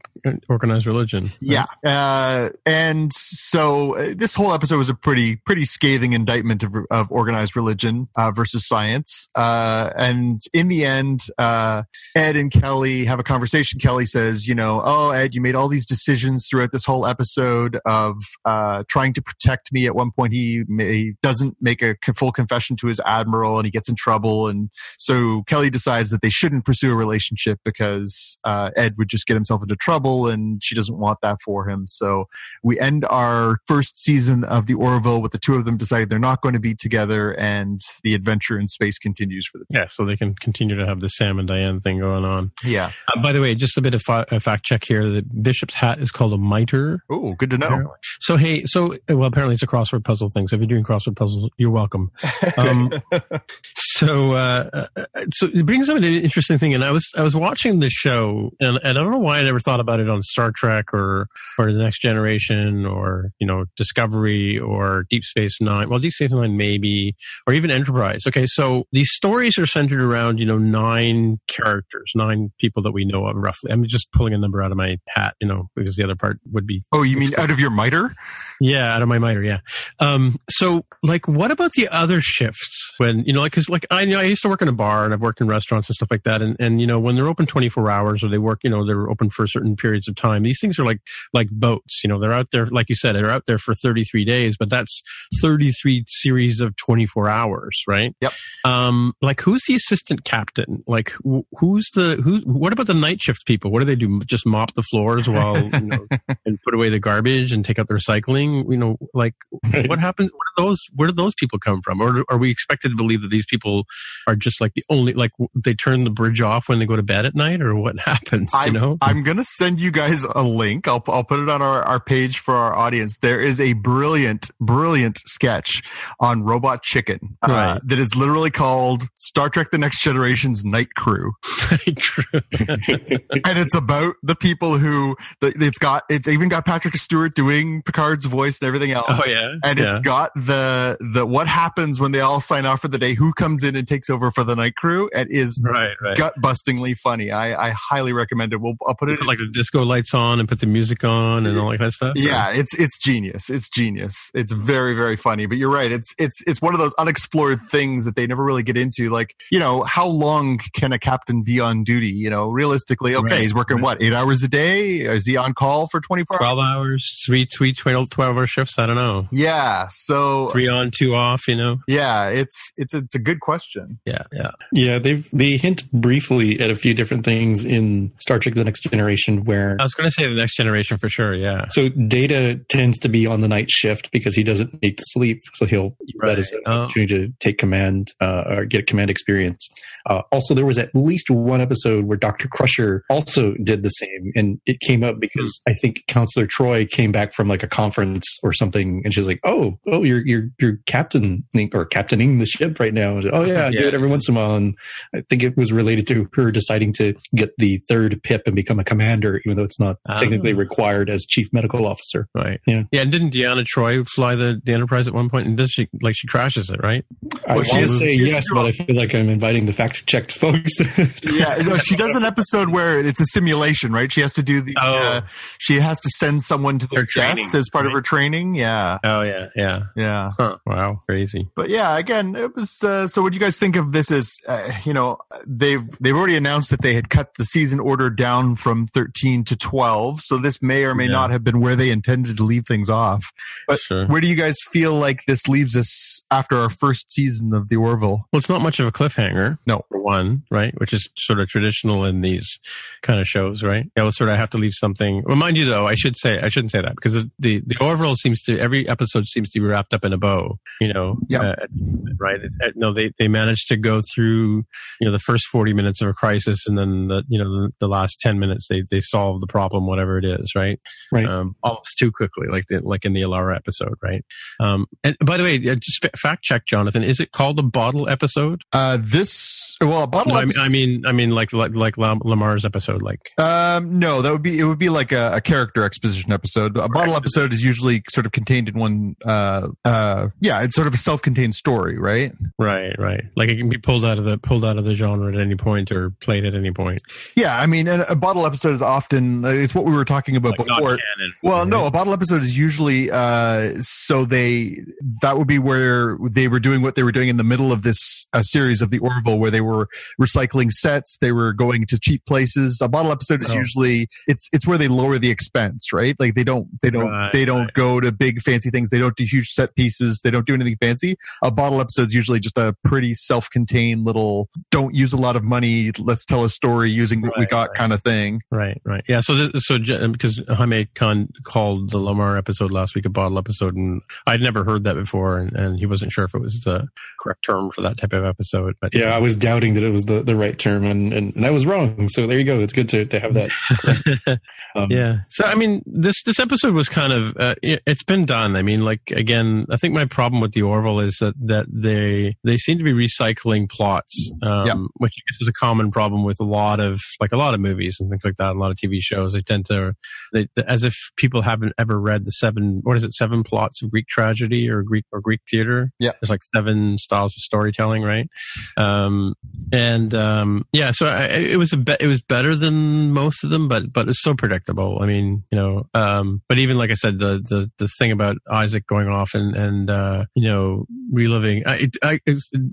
organized religion? Yeah, uh, and so uh, this whole episode was a pretty pretty scathing indictment of, of organized religion uh, versus science. Uh, and in the end, uh, Ed and Kelly have a conversation. Kelly says, "You know, oh Ed, you made all these decisions throughout this whole episode of uh, trying to protect me. At one point, he, may, doesn't make a full confession to his admiral, and he gets in trouble. And so Kelly decides that they shouldn't pursue a relationship because Ed would just get himself into trouble, and she doesn't want that for him. So we end our first season of the Orville with the two of them deciding they're not going to be together, and the adventure in space continues for the yeah. So they can continue to have the Sam and Diane thing going on. Yeah. Uh, by the way, just a bit of fa- a fact check here: the bishop's hat is called a mitre. Oh, good to know. Apparently. So hey, so well, apparently it's a crossword puzzle thing. So if you're doing crossword puzzles, you're welcome. Um, so uh, uh, so it brings up an interesting thing, and I was I was watching this show, and, and I don't know why I never thought about it on Star Trek or or the Next Generation or you know Discovery or Deep Space Nine. Well, Deep Space Nine maybe, or even Enterprise. Okay, so these stories are centered around you know nine characters, nine people that we know of roughly. I'm just pulling a number out of my hat, you know, because the other part would be. Oh, you mean out of your mitre? Yeah, out of my mitre. Yeah. Um, so, like, what about the other shifts when you know, like, because like I you know I used to work in a bar and I've worked in restaurants and stuff like that, and and you know when they're open 24 hours or they work, you know, they're open for certain periods of time. These things are like like boats, you know, they're out there, like you said, they're out there for 33 days, but that's 33 series of 24 hours, right? Yep. Um, like, who's the assistant captain? Like, wh- who's the who? What about the night shift people? What do they do? Just mop the floors while you know, and put away the garbage and take out the recycling? You know, like what happens? Where do those where do those people come from? Or are we expected to believe that these people are just like the only like they turn the bridge off when they go to bed at night, or what happens? I'm, you know, I'm gonna send you guys a link. I'll I'll put it on our, our page for our audience. There is a brilliant brilliant sketch on Robot Chicken uh, Right. that is literally called Star Trek: The Next Generation's Night Crew. True. and it's about the people who it's got it's even got Patrick Stewart doing Picard's voice and everything else. oh yeah, and yeah. it's got the the what happens when they all sign off for the day, who comes in and takes over for the night crew. It is right, right. gut bustingly funny. I, I highly recommend it. We'll I'll put it Put, like the disco lights on and put the music on and all that kind of stuff. yeah, it's it's genius. It's genius. It's very very funny. But you're right. It's it's it's one of those unexplored things that they never really get into. Like you know, how long can a captain be on duty? You know, realistically, okay, Right, he's working right. what eight hours a day. Is he on call for twenty four? hours? 12 hours, three, three 12, 12 hour shifts. I don't know. Yeah. So Three on, two off, you know? yeah, it's it's it's a good question. Yeah, yeah. Yeah, they've they hint briefly at a few different things in Star Trek: The Next Generation where I was going to say the next generation for sure. Yeah. so Data tends to be on the night shift because he doesn't need to sleep, so he'll Right. that is an Oh. opportunity to take command uh, or get command experience. Uh, also, there was at least one episode where Doctor Crusher also did the same, and it came up because I think Counselor Troi came back from like a conference or something, and she's like, "Oh, oh, you're you're you're captaining or captaining the ship right now." Oh yeah, I do it every once in a while, and I think it was related to her deciding to get the third pip and become a commander, even though it's not Ah. technically required as chief medical officer. Right. Yeah. Yeah. And didn't Deanna Troi fly the, the Enterprise at one point? And does she, like, she crashes it, right? I Well, she want to say yes, but I feel like I'm inviting the fact checked folks. yeah, no, she does an episode where it's a simulation, right? She has to do the. Oh. Uh, she has to send someone to their training, death as part of her training. Yeah, Oh, yeah. Yeah. yeah. Huh. Wow. Crazy. But yeah, again, it was. Uh, so, what do you guys think of this? As uh, you know, they've they've already announced that they had cut the season order down from thirteen to twelve. So this may or may Yeah. not have been where they intended to leave things off. But sure. Where do you guys feel like this leaves us after our first season of the Orville? Well, it's not much of a cliffhanger. No. For one, right? Which is sort of traditional in these kind of shows, right? You know, sort of have to leave something. Well, mind you, though, I should say, I shouldn't say that because the, the Orville seems to, every episode seems to be wrapped up in a bow, you know? Yeah. Uh, right? It's, uh, no, they, they managed to go through, you know, the first 40 minutes of a crisis and then the, you know, the, the last 10 minutes, they, they solve the problem, whatever it is, right? Right. Um, almost too quickly, like the, like in the Alara episode, right? Um, and by the way, uh, just fact check, Jonathan, is it called a bottle episode? Uh, this well, a bottle. No, I mean, episode- I mean, I mean, like, like, like LaMarr's episode like? Um, no, that would be it. Would be like a, a character exposition episode. A bottle episode is usually sort of contained in one. Uh, uh, yeah, it's sort of a self-contained story, right? Right, right. Like it can be pulled out of the pulled out of the genre at any point or played at any point. Yeah, I mean, a bottle episode is often it's what we were talking about like before. Canon, well, right? no, a bottle episode is usually uh, so they that would be where they were doing what they were doing in the middle of this uh, series of the Orville, where they were recycling sets, they were going to cheap places. A bottle episode is oh. usually it's it's where they lower the expense, right? Like they don't they don't right, they don't right. go to big fancy things. They don't do huge set pieces. They don't do anything fancy. A bottle episode is usually just a pretty self-contained little. Don't use a lot of money. Let's tell a story using what right, we got, kind of thing. Right, right. Yeah. So this, so because uh, Jaime Khan called the LaMarr episode last week a bottle episode, and I'd never heard that before, and, and he wasn't sure if it was the correct term for that type of episode. But yeah, I was doubting that it was the, the right term, and, and, and I was wrong. So there you go. It's good to, to have that. um, yeah. So I mean, this this episode was kind of uh, it, has been done. I mean, like again, I think my problem with the Orville is that that they they seem to be recycling plots, um, yeah. which I guess is a common problem with a lot of like a lot of movies and things like that. A lot of TV shows they tend to they, as if people haven't ever read the seven what is it seven plots of Greek tragedy or Greek or Greek theater. Yeah, there's like seven styles of storytelling, right? Um, and um, yeah, so I, it was a be- it was better than most of them, but but it's so predictable. I mean, you know, um, but even like I said, the the the thing about Isaac going off and and uh, you know reliving I, I,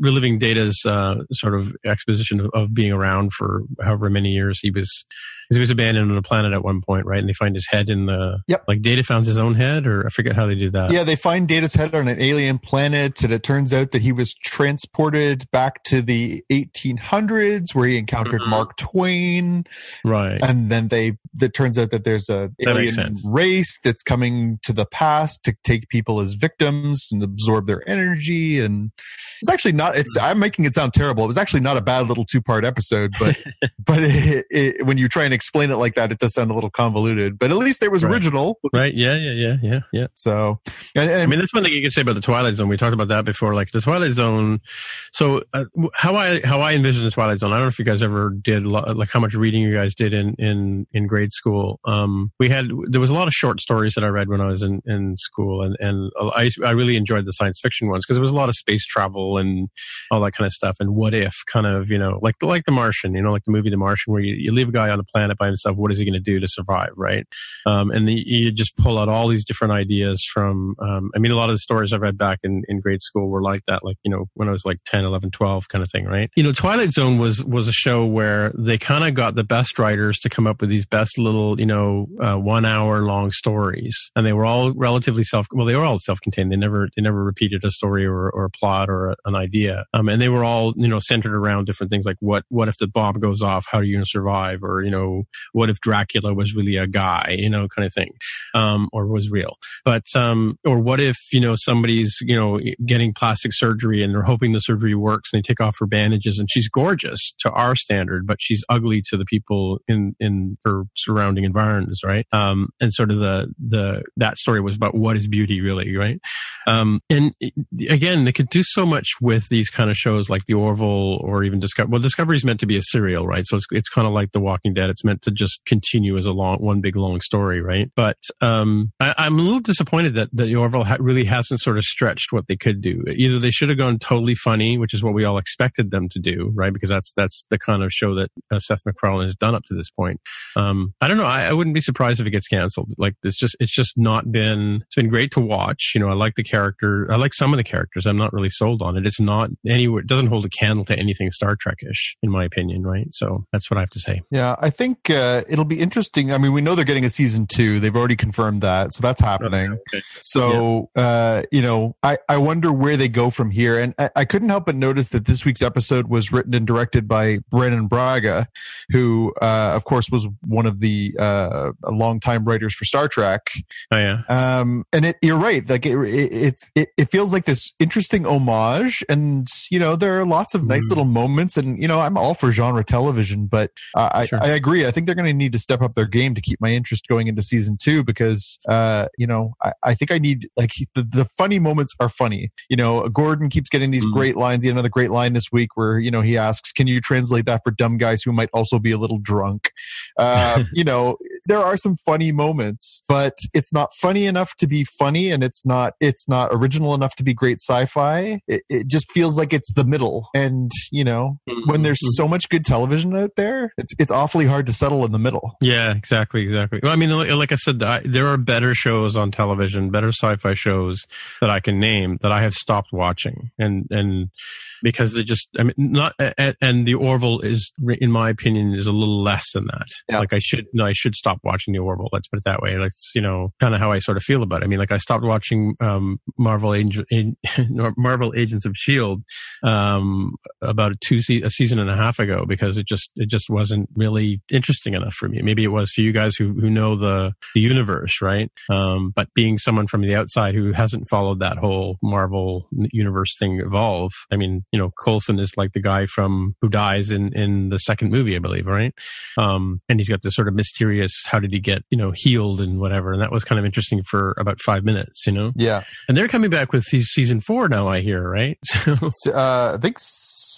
reliving Data's uh, sort of exposition of, of being around for however many years he was he was abandoned on a planet at one point, right? And they find his head in the yep. like Data found his own head, or I forget how they do that. Yeah, they find Data's head on an alien planet, and it turns out that he was transported back to the 1800s where he encountered mm-hmm. Mark Twain, right? And then they it turns out that there's a that alien race that's coming to the past to take people as victims and absorb their energy, and it's actually not. It's I'm making it sound terrible. It was actually not a bad little two part episode, but but it, it, when you try and explain it like that, it does sound a little convoluted. But at least there was right. original, right? Yeah, yeah, yeah, yeah, yeah. So, and, and, I mean, that's one thing you can say about the Twilight Zone. We talked about that before. Like the Twilight Zone. So uh, how I how I envision the Twilight Zone. I don't know if you guys ever did like how much reading you guys did in in in grade school. Um, we had there was a lot of short stories that I read when I was in in school, and and I I really enjoyed the science fiction ones because there was a lot of space travel and all that kind of stuff and what if kind of you know like like the Martian, you know, like the movie The Martian, where you, you leave a guy on a planet by himself. What is he going to do to survive, right? Um, and the, you just pull out all these different ideas from. Um, I mean, a lot of the stories I read back in in grade school were like that, like you know when I was like 10, 11, 12 kind of thing, right? You know, Twilight Zone was was a show where they kind of got the best writers to come up with these best little you know uh, one hour long stories, and they were all relatively self. Well, they were all self contained. They never they never repeated a story or, or a plot or a, an idea. Um, and they were all you know centered around different things like what what if the bomb goes off? How are you going to survive? Or you know what if Dracula was really a guy? You know kind of thing, um, or was real. But um, or what if you know somebody's you know getting plastic surgery and they're hoping the surgery works and they take off her bandages and she's gorgeous to our standard, but she's ugly to the people in in her surrounding environments, right? Um, and sort of the the that story was about what is beauty really, right? Um, and again, they could do so much with these kind of shows like The Orville or even Discovery. Well, Discovery is meant to be a serial, right? So it's it's kind of like The Walking Dead. It's meant to just continue as a long one big long story, right? But um, I, am a little disappointed that that Orville ha- really hasn't sort of stretched what they could do. Either they should have gone totally funny, which is what we all expected them to do, right? Because that's that's the kind of show that uh, Seth MacFarlane has done up to this point. Um, I don't know. I, I wouldn't be surprised if it gets canceled. Like it's just it's just not been. It's been great to watch. You know, I like the character. I like some of the characters. I'm not really sold on it. It's not anywhere. It doesn't hold a candle to anything Star Trek-ish, in my opinion. Right. So that's what I have to say. Yeah, I think uh, it'll be interesting. I mean, we know they're getting a season two. They've already confirmed that, so that's happening. Okay. So yeah. uh, you know, I I wonder where they go from here. And I, I couldn't help but notice that this week's episode was written and directed by Brannon Braga, who, uh, of course, was one of the uh, longtime writers for Star Trek. Oh yeah. Um, and it, you're right. Like it, it, it's it, it feels like this interesting homage, and you know there are lots of nice mm. little moments, and you know I'm all for genre television, but sure. I I agree. I think they're going to need to step up their game to keep my interest going into season two because, uh, you know, I, I think I need like the, the funny moments are funny. You know, Gordon keeps getting these mm-hmm. great lines. He had another great line this week where, you know, he asks, can you translate that for dumb guys who might also be a little drunk? Uh, you know, there are some funny moments, but it's not funny enough to be funny and it's not, it's not original enough to be great sci-fi. It, it just feels like it's the middle. And, you know, mm-hmm. when there's so much good television out there, it's, it's awfully hard to settle in the middle. Yeah, exactly. Exactly. Well, I mean, like I said, I, there are better shows on television, better sci-fi shows that I can name that I have stopped watching. And, and, because they just I mean not and the Orville is in my opinion is a little less than that. Yeah. Like I should no I should stop watching the Orville. Let's put it that way. That's you know kind of how I sort of feel about it. I mean like I stopped watching um, Marvel Angel, Marvel Agents of Shield um, about a two se- a season and a half ago because it just it just wasn't really interesting enough for me. Maybe it was for you guys who who know the the universe, right? Um, but being someone from the outside who hasn't followed that whole Marvel universe thing evolve, I mean you know, Coulson is like the guy from who dies in in the second movie, I believe, right? Um, and he's got this sort of mysterious how did he get you know healed and whatever, and that was kind of interesting for about five minutes, you know. Yeah, and they're coming back with season four now, I hear, right? So, uh, I think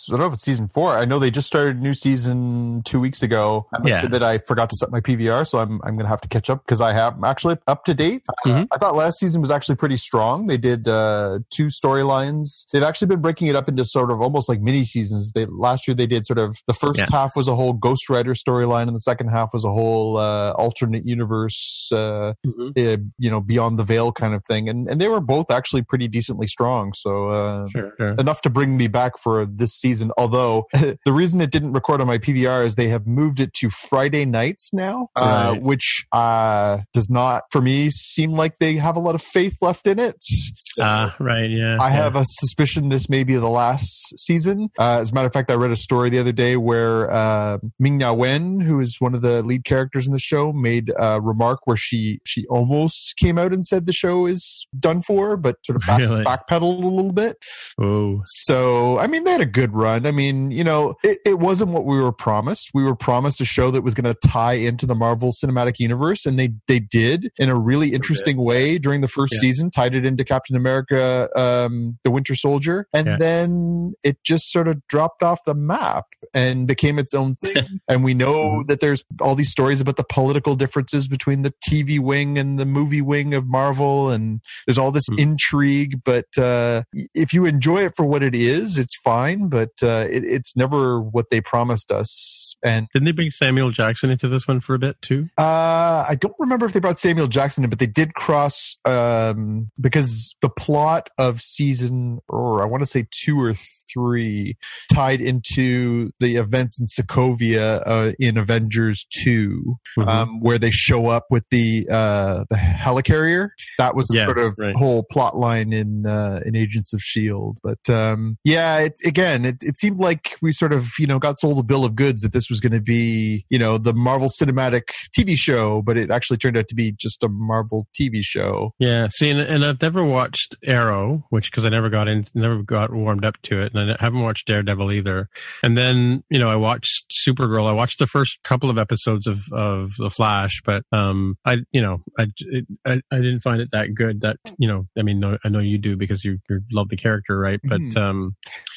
I don't know if it's season four. I know they just started new season two weeks ago. I yeah. that I forgot to set my PVR, so I'm I'm gonna have to catch up because I have actually up to date. Mm-hmm. Uh, I thought last season was actually pretty strong. They did uh, two storylines. They've actually been breaking it up into sort of almost like mini seasons. They last year they did sort of the first yeah. half was a whole Ghost Rider storyline, and the second half was a whole uh, alternate universe, uh, mm-hmm. Eh, you know, beyond the veil kind of thing. And and they were both actually pretty decently strong. So uh, sure, sure. enough to bring me back for this season. Although the reason it didn't record on my PVR is they have moved it to Friday nights now, uh, which uh, does not for me seem like they have a lot of faith left in it. So right, yeah. I yeah. have a suspicion this may be the last season. Uh, as a matter of fact, I read a story the other day where uh, Ming Na Wen, who is one of the lead characters in the show, made a remark where she she almost came out and said the show is done for, but sort of back, really? backpedaled a little bit. Oh, so I mean, they had a good run. I mean, you know, it, it wasn't what we were promised. We were promised a show that was going to tie into the Marvel Cinematic Universe, and they they did in a really interesting way during the first yeah. season. Tied it into Captain America, um, the Winter Soldier, and yeah. then it just sort of dropped off the map and became its own thing. and we know mm-hmm. that there's all these stories about the political differences between the TV wing and the movie wing of Marvel, and there's all this mm-hmm. intrigue. But uh, if you enjoy it for what it is, it's fine. But uh, it, it's never what they promised us. And didn't they bring Samuel Jackson into this one for a bit too? Uh, I don't remember if they brought Samuel Jackson in, but they did cross um, because the plot of season, or I want to say two or three tied into the events in Sokovia uh, in Avengers 2, mm-hmm. um, where they show up with the uh, the helicarrier. That was yeah, sort of right. whole plot line in uh, in Agents of Shield. But um, yeah, it, again, it, it seemed like we sort of you know got sold a bill of goods that this was going to be you know the Marvel Cinematic TV show, but it actually turned out to be just a Marvel TV show. Yeah, see, and, and I've never watched Arrow, which because I never got in, never got warmed up to it, and I haven't watched Daredevil either. And then, you know, I watched Supergirl. I watched the first couple of episodes of, of The Flash, but, um, I, you know, I, it, I, I, didn't find it that good that, you know, I mean, no, I know you do because you, you love the character, right? But, mm. um,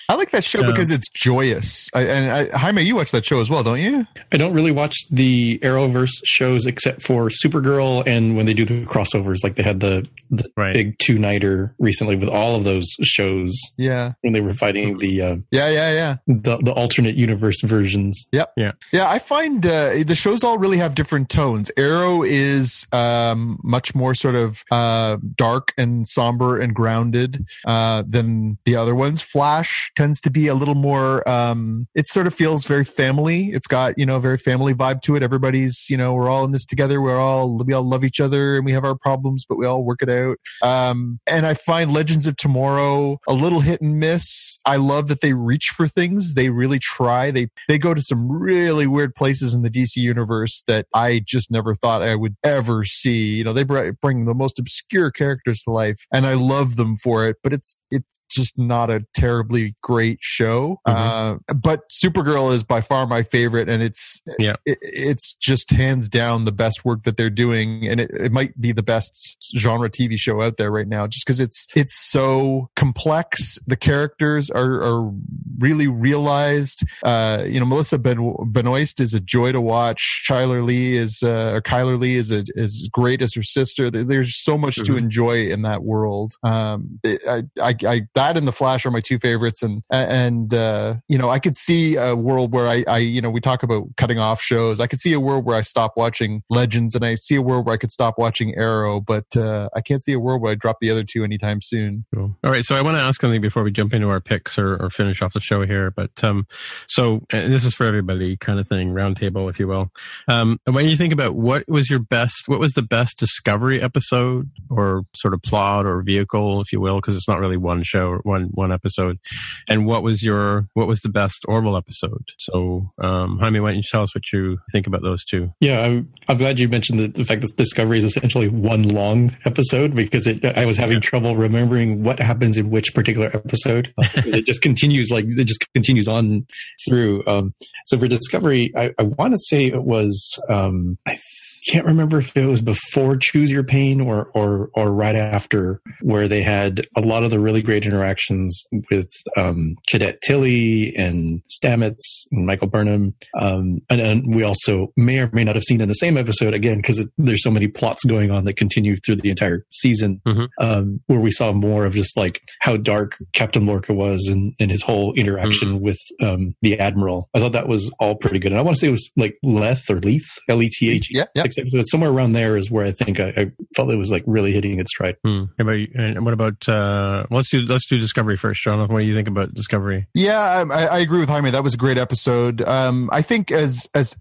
I like that show uh, because it's joyous. I, and I, Jaime, you watch that show as well, don't you? I don't really watch the Arrowverse shows except for Supergirl and when they do the crossovers, like they had the, the right. big two nighter recently with all of those shows. Yeah. When they were fighting the, uh, yeah, yeah, yeah, the, the alternate universe versions. Yep. Yeah. Yeah. I find, uh, the shows all really have different tones. Arrow is, um, much more sort of, uh, dark and somber and grounded, uh, than the other ones. Flash tends to be a little more um it sort of feels very family it's got you know a very family vibe to it everybody's you know we're all in this together we're all we all love each other and we have our problems but we all work it out um and i find legends of tomorrow a little hit and miss i love that they reach for things they really try they they go to some really weird places in the dc universe that i just never thought i would ever ever see. You know, they bring the most obscure characters to life, and I love them for it. But it's it's just not a terribly great show. Mm-hmm. Uh, but Supergirl is by far my favorite, and it's yeah, it, it's just hands down the best work that they're doing, and it, it might be the best genre TV show out there right now, just because it's it's so complex. The characters are are really realized. Uh, you know, Melissa ben- Benoist is a joy to watch. Chyler Lee is uh, or Chyler Leigh is a, is great as her sister. There's so much mm-hmm. to enjoy in that world. Um, I, I, I, that and the Flash are my two favorites, and and uh, you know, I could see a world where I, I, you know, we talk about cutting off shows. I could see a world where I stop watching Legends, and I see a world where I could stop watching Arrow, but uh, I can't see a world where I drop the other two anytime soon. Cool. All right, so I want to ask something before we jump into our picks or, or finish off the show here, but um, so this is for everybody, kind of thing, roundtable, if you will. Um, when you think about what was your best, what was the best Discovery episode or sort of plot or vehicle, if you will, because it's not really one show, one one episode, and what was your what was the best Orville episode? So, um, Jaime, why don't you tell us what you think about those two? Yeah, I'm, I'm glad you mentioned the, the fact that Discovery is essentially one long episode because it, I was having trouble remembering what happens in which particular episode. it just continues like it just continues on through. Um, so for Discovery, I, I want to say it was um, I can't remember if it was before Choose Your Pain or or or right after, where they had a lot of the really great interactions with um, Cadet Tilly and Stamets and Michael Burnham, um, and, and, we also may or may not have seen in the same episode again because there's so many plots going on that continue through the entire season, mm-hmm. um, where we saw more of just like how dark Captain Lorca was and, and his whole interaction mm-hmm. with um, the Admiral. I thought that was all pretty good, and I want to say it was like Leth or Leith, L E T H. Yeah, yeah so somewhere around there is where I think I, I felt it was like really hitting its stride. Hmm. And what about uh, let's do let's do Discovery first, Jonathan. What do you think about Discovery? Yeah, I, I agree with Jaime. That was a great episode. Um, I think as as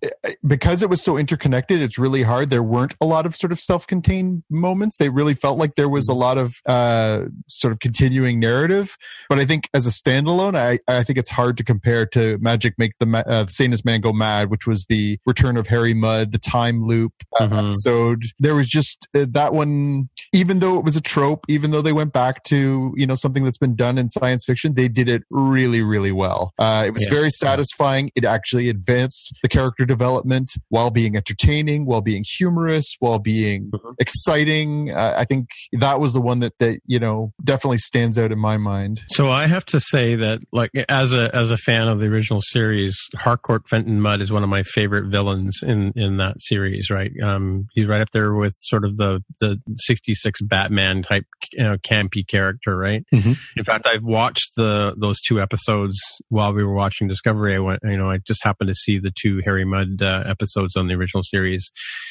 because it was so interconnected, it's really hard. There weren't a lot of sort of self-contained moments. They really felt like there was a lot of uh, sort of continuing narrative. But I think as a standalone, I I think it's hard to compare to Magic Make the uh, Sanest Man Go Mad, which was the return of Harry Mudd, the time loop, mm-hmm. episode. There was just uh, that one, even though it was a trope, even though they went back to, you know, something that's been done in science fiction, they did it really, really well. Uh, it was yeah. very satisfying. It actually advanced the character development while being entertaining, while being humorous, while being mm-hmm. exciting. Uh, I think that was the one that, that, you know, definitely stands out in my mind. So I have to say that, like, as a, as a fan of the original series, Harcourt Fenton Mudd is one of my favorite villains in, in that series, right? Um, he's right up there with sort of the the '66 Batman type, you know, campy character, right? Mm-hmm. In fact, I've watched the those two episodes while we were watching Discovery. I went, you know, I just happened to see the two Harry Mudd uh, episodes on the original series.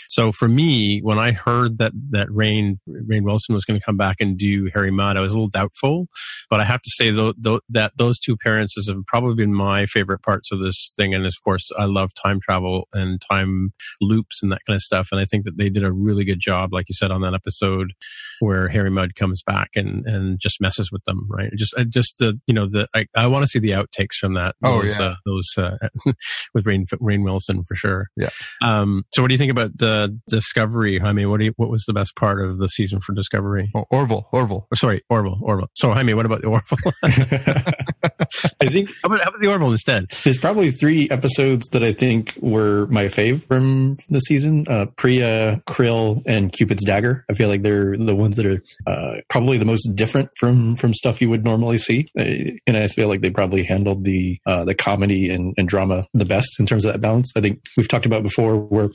So for me, when I heard that that Rainn Rainn Wilson was going to come back and do Harry Mudd, I was a little doubtful. But I have to say though, though that those two appearances have probably been my favorite parts of this thing. And of course, I love time travel and time loops and that kind of stuff. And I think that they did a really good job, like you said, on that episode where Harry Mudd comes back and, and just messes with them, right? Just, just the, you know, the, I, I want to see the outtakes from that. Oh, those, yeah. Uh, those, uh, with Rain Rainn Wilson for sure. Yeah. Um, so what do you think about the Discovery? I mean, what do you, what was the best part of the season for Discovery? Oh, Orville, Orville. Oh, sorry, Orville, Orville. So, Jaime, what about the Orville? I think how about, how about the Orville instead? There's probably three episodes that I think were my fave from the season. Uh, Pria, Krill, and Cupid's Dagger. I feel like they're the ones that are uh, probably the most different from from stuff you would normally see, uh, and I feel like they probably handled the uh, the comedy and, and drama the best in terms of that balance. I think we've talked about before where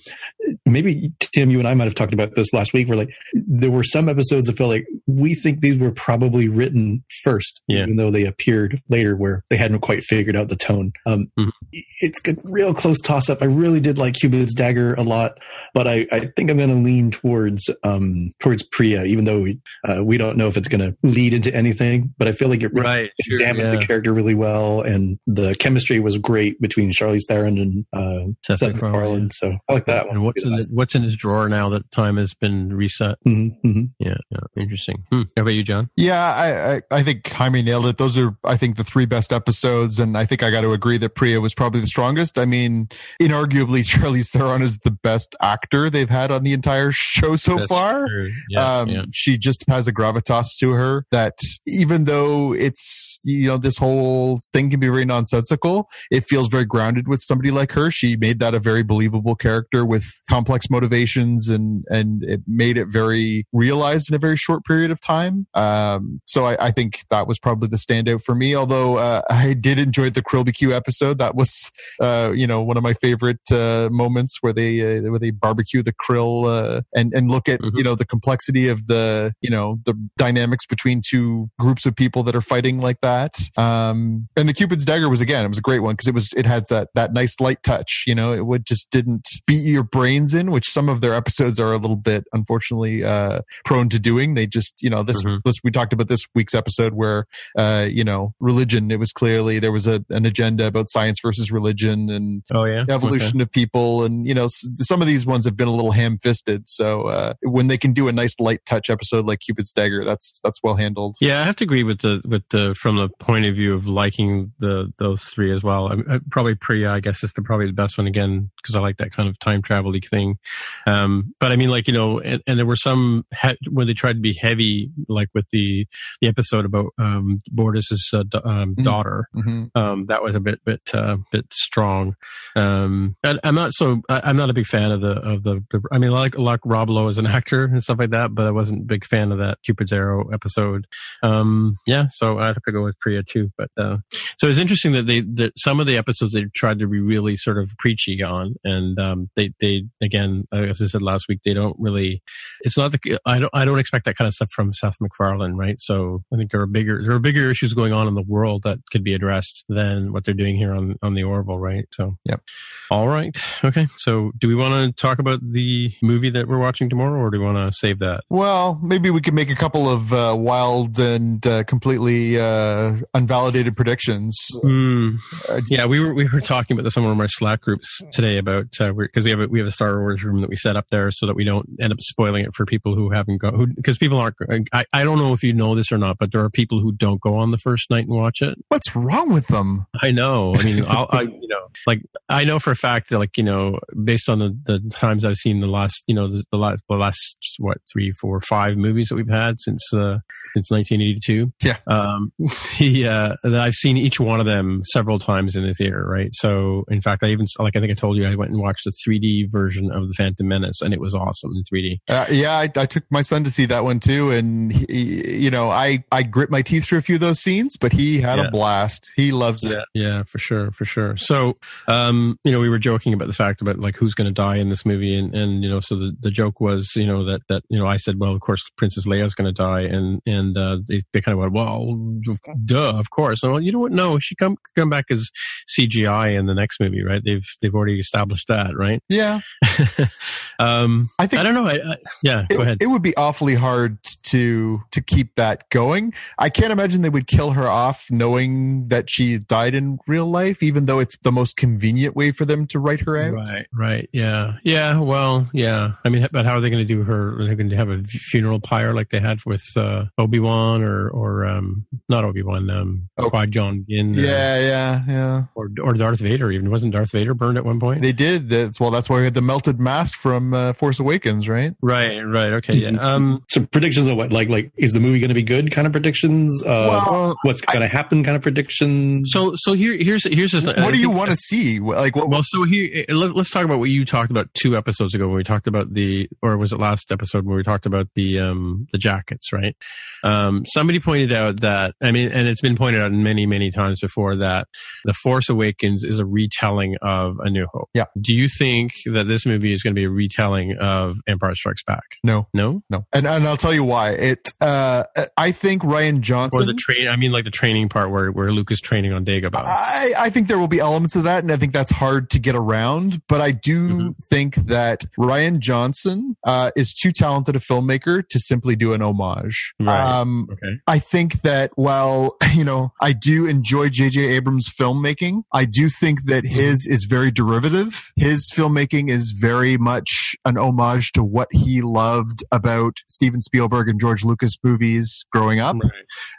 maybe Tim, you and I might have talked about this last week, where like there were some episodes that felt like we think these were probably written first, yeah. even though they appeared later, where they hadn't quite figured out the tone. Um, mm-hmm. It's a real close toss up. I really did like Cupid's Dagger a lot, but I, I think I'm going to lean towards um, towards Pria, even though we, uh, we don't know if it's going to lead into anything. But I feel like it really Right, sure, examined yeah. the character really well, and the chemistry was great between Charlize Theron and uh, Seth Seth MacFarlane, MacFarlane. So I like that one. And what's in the, what's in his drawer now that time has been reset? mm-hmm, mm-hmm. Yeah, yeah, interesting. Hmm. How about you, John? Yeah, I, I, I think Jaime nailed it. Those are, I think, the three best episodes, and I think I got to agree that Pria was probably the strongest. I mean, inarguably, Charlize Theron is the best actor they've had on the entire show so That's far. Yeah, um, yeah. She just has a gravitas to her that even though it's, you know, this whole thing can be very nonsensical, it feels very grounded with somebody like her. She made that a very believable character with complex motivations and, and it made it very realized in a very short period of time. Um, so I, I think that was probably the standout for me, although, uh, I did enjoy the Krill BQ episode. That was, uh, you know, one of my favorite, uh, moments where they, uh, where they barbecue the krill, uh, and, and look at, Mhm. you know, the complexity of the, you know, the dynamics between two groups of people that are fighting like that. Um, and the Cupid's dagger was again, it was a great one because it was, it had that, that nice light touch, you know, it would just didn't beat your brains in, which some of their episodes are a little bit, unfortunately, uh, prone to doing. They just, you know, this, Mhm. this, we talked about this week's episode where, uh, you know, religion, it was clearly there was a, an agenda about science versus religion and Oh yeah, evolution of people and you know s- some of these ones have been a little ham-fisted so uh when they can do a nice light touch episode like cupid's dagger that's that's well handled Yeah, I have to agree with the with the from the point of view of liking the those three as well. I, I, probably Pria, I guess, is the probably the best one again because I like that kind of time travel thing. Um, but I mean, like you know, and, and there were some he- when they tried to be heavy, like with the the episode about um, Bortus's uh, um, Mhm. daughter. Mhm. Um, that was a bit bit uh, bit strong. Um, and I'm not so I, I'm not a big fan of the of the. the I mean, like like Rob Lowe as an actor and stuff like that, but I wasn't a big fan of that Cupid's Arrow episode. Um, yeah, so I have to go with Pria too. But uh, so it's interesting that they that some of the episodes they tried to be really sort of preachy on, and um, they they again, as I said last week, they don't really. It's not the I don't I don't expect that kind of stuff from Seth MacFarlane, right? So I think there are bigger there are bigger issues going on in the world that could be addressed than what they're doing here on on the Orville, right? So Yep. All right. Okay. So do we want to talk about the movie that we're watching tomorrow, or do we want to save that? well maybe we could make a couple of uh, wild and uh, completely uh, unvalidated predictions. Uh, Yeah, we were we were talking about this on one of our Slack groups today about because we have a, we have a Star Wars room that we set up there so that we don't end up spoiling it for people who haven't gone because people aren't. I, I don't know if you know this or not, but there are people who don't go on the first night and watch it. what's wrong with them I know. I mean, I'll, I you know, like I know for a fact that like you know, based on the, the times I've seen the last you know the, the last the last what three four five movies that we've had since uh since 1982. Yeah. Um. The uh, that I've seen each one of them several times in the theater. Right. So in fact, I even like I think I told you I went and watched the 3D version of the Phantom Menace and it was awesome in 3D. Uh, yeah, I, I took my son to see that one too, and he, you know, I I grit my teeth through a few of those scenes, but he had Yeah. a blast. He loves it. Yeah, yeah, for sure, for sure. So, um, you know, we were joking about the fact about like who's going to die in this movie, and and you know, so the, the joke was, you know, that that you know, I said, well, of course, Princess Leia's going to die, and and uh, they they kind of went, well, duh, of course. And well, you know what? No, she come come back as CGI in the next movie, right? They've they've already established that, right? Yeah, um, I think I don't know. I, I, yeah, it, go ahead. it would be awfully hard to to keep that going. I can't imagine they would kill her off knowing that she died in real life, even though it's the most convenient way for them to write her out. Right, right, yeah, yeah. Well, yeah. I mean, but how are they going to do her? Are they going to have a funeral pyre like they had with uh, Obi Wan or or um, not Obi Wan, um, Oh. Qui Gon Jinn, uh, Yeah, yeah, yeah. or or Darth Vader. Even wasn't Darth Vader burned at one point? They did. That's well. That's why we had the melted mask from uh, Force Awakens, right? right, right. Okay, yeah. Um, So predictions of what, like, like is the movie going to be good? Kind of predictions. Uh, Well, what's going to happen? Kind of predictions. so so here here's here's this, What do you want to see? Like, what? Well, so here, let, let's talk about what you talked about two episodes ago when we talked about the, or was it last episode when we talked about the, um, the jackets, right? Um, somebody pointed out that, I mean, and it's been pointed out many, many times before that The Force Awakens is a retelling of A New Hope. Yeah. Do you think that this movie is going to be a retelling of Empire Strikes Back? no, No? no. And and I'll tell you why. It. Uh, I think Rian Johnson. Or the train, I mean, like the training part where, where Luke is training on Dagobah. I, I think there will be elements of that, and I think that's hard to get around. But I do Mhm. think that Rian Johnson uh, is too talented a filmmaker to simply do an homage. Right. Um, Okay. I think that while, you know, I do enjoy J.J. Abrams' filmmaking, I do think that Mm-hmm. his is very derivative. His filmmaking is very much an homage to what he loved about Steven Spielberg and George Lucas movies growing up.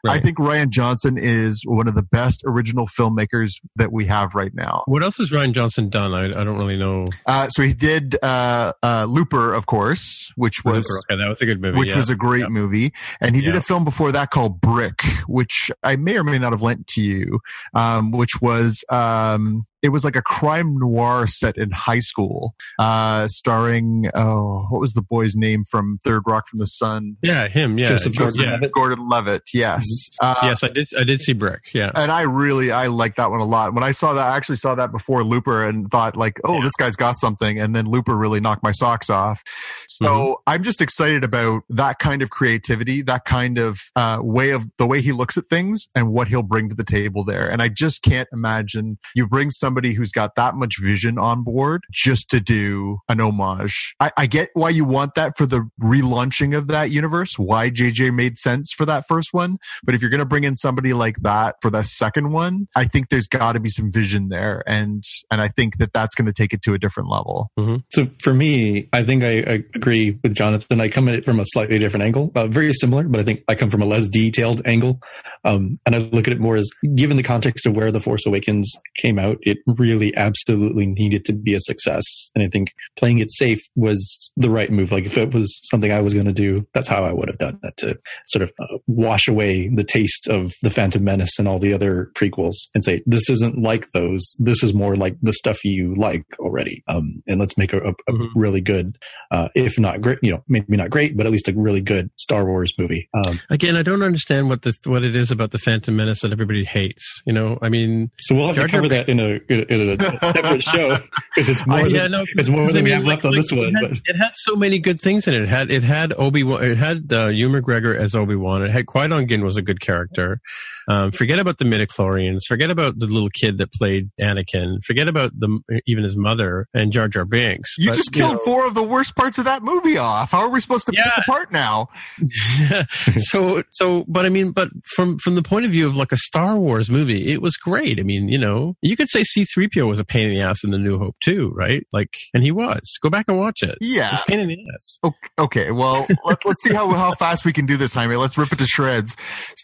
Right. I think Rian Johnson is one of the best original filmmakers that we have right now. What else has Rian Johnson done? I, I don't really know. Uh, so he did uh, uh, Looper, of course, which was okay, that was a good movie. which yeah. was a great Yeah. movie. And he did a film before that called Brick, which I may or may not have lent to you, um, which was um, it was like a crime noir set in high school, uh, starring oh, what was the boy's name from Third Rock from the Sun? yeah, him. Yeah, Joseph Joseph- Gordon yeah. Levitt. Gordon Levitt. Yes. Uh, yes, I did. I did see Brick. Yeah. and I really I like that one a lot. When I saw that, I actually saw that before Looper and thought like, oh, Yeah. this guy's got something. And then Looper really knocked my socks off. So Mm-hmm. I'm just excited about that kind of creativity, that kind of uh, way of the way he looks at things and what he'll bring to the table there. And I just can't imagine you bring somebody who's got that much vision on board just to do an homage. I, I get why you want that for the relaunching of that universe, why JJ made sense for that first one. But if you're going to bring in somebody like that for the second one, I think there's got to be some vision there, and and I think that that's going to take it to a different level. So for me, I think I, I agree with Jonathan. I come at it from a slightly different angle, uh, very similar, but I think I come from a less detailed angle. Um, and I look at it more as given the context of where The Force Awakens came out, it really absolutely needed to be a success. And I think playing it safe was the right move. Like if it was something I was going to do, that's how I would have done it to sort of uh, wash away the taste of The Phantom Menace and all the other prequels and say, this isn't like those. This is more like the stuff you like already. Um, and let's make a, a, a Mhm. really good, uh, if not great, you know, maybe not great, but at least a really good Star Wars movie. Um, Again, I don't understand what the what it is about the Phantom Menace that everybody hates. You know, I mean, so we'll have Jar to Jar cover that in a, in a separate show because it's more I- than, yeah, no, it's more 'cause than I we have like- left on like, this one. It had, But it had so many good things in it. It had it had Obi Wan. It had uh, Ewan McGregor as Obi Wan. It had Qui Gon Jinn was a good character. Um, forget about the midichlorians. Forget about the little kid that played Anakin. Forget about the even his mother and Jar Jar Binks. You But, just killed know, four of the worst parts of that movie off. How are we supposed to pick apart now? so so but i mean but from from the point of view of like a star wars movie it was great i mean you know you could say c3po was a pain in the ass in the new hope too right like and he was go back and watch it Yeah. it's pain in the ass Okay, okay well, let, let's see how, how fast we can do this, Jaime. Let's rip it to shreds.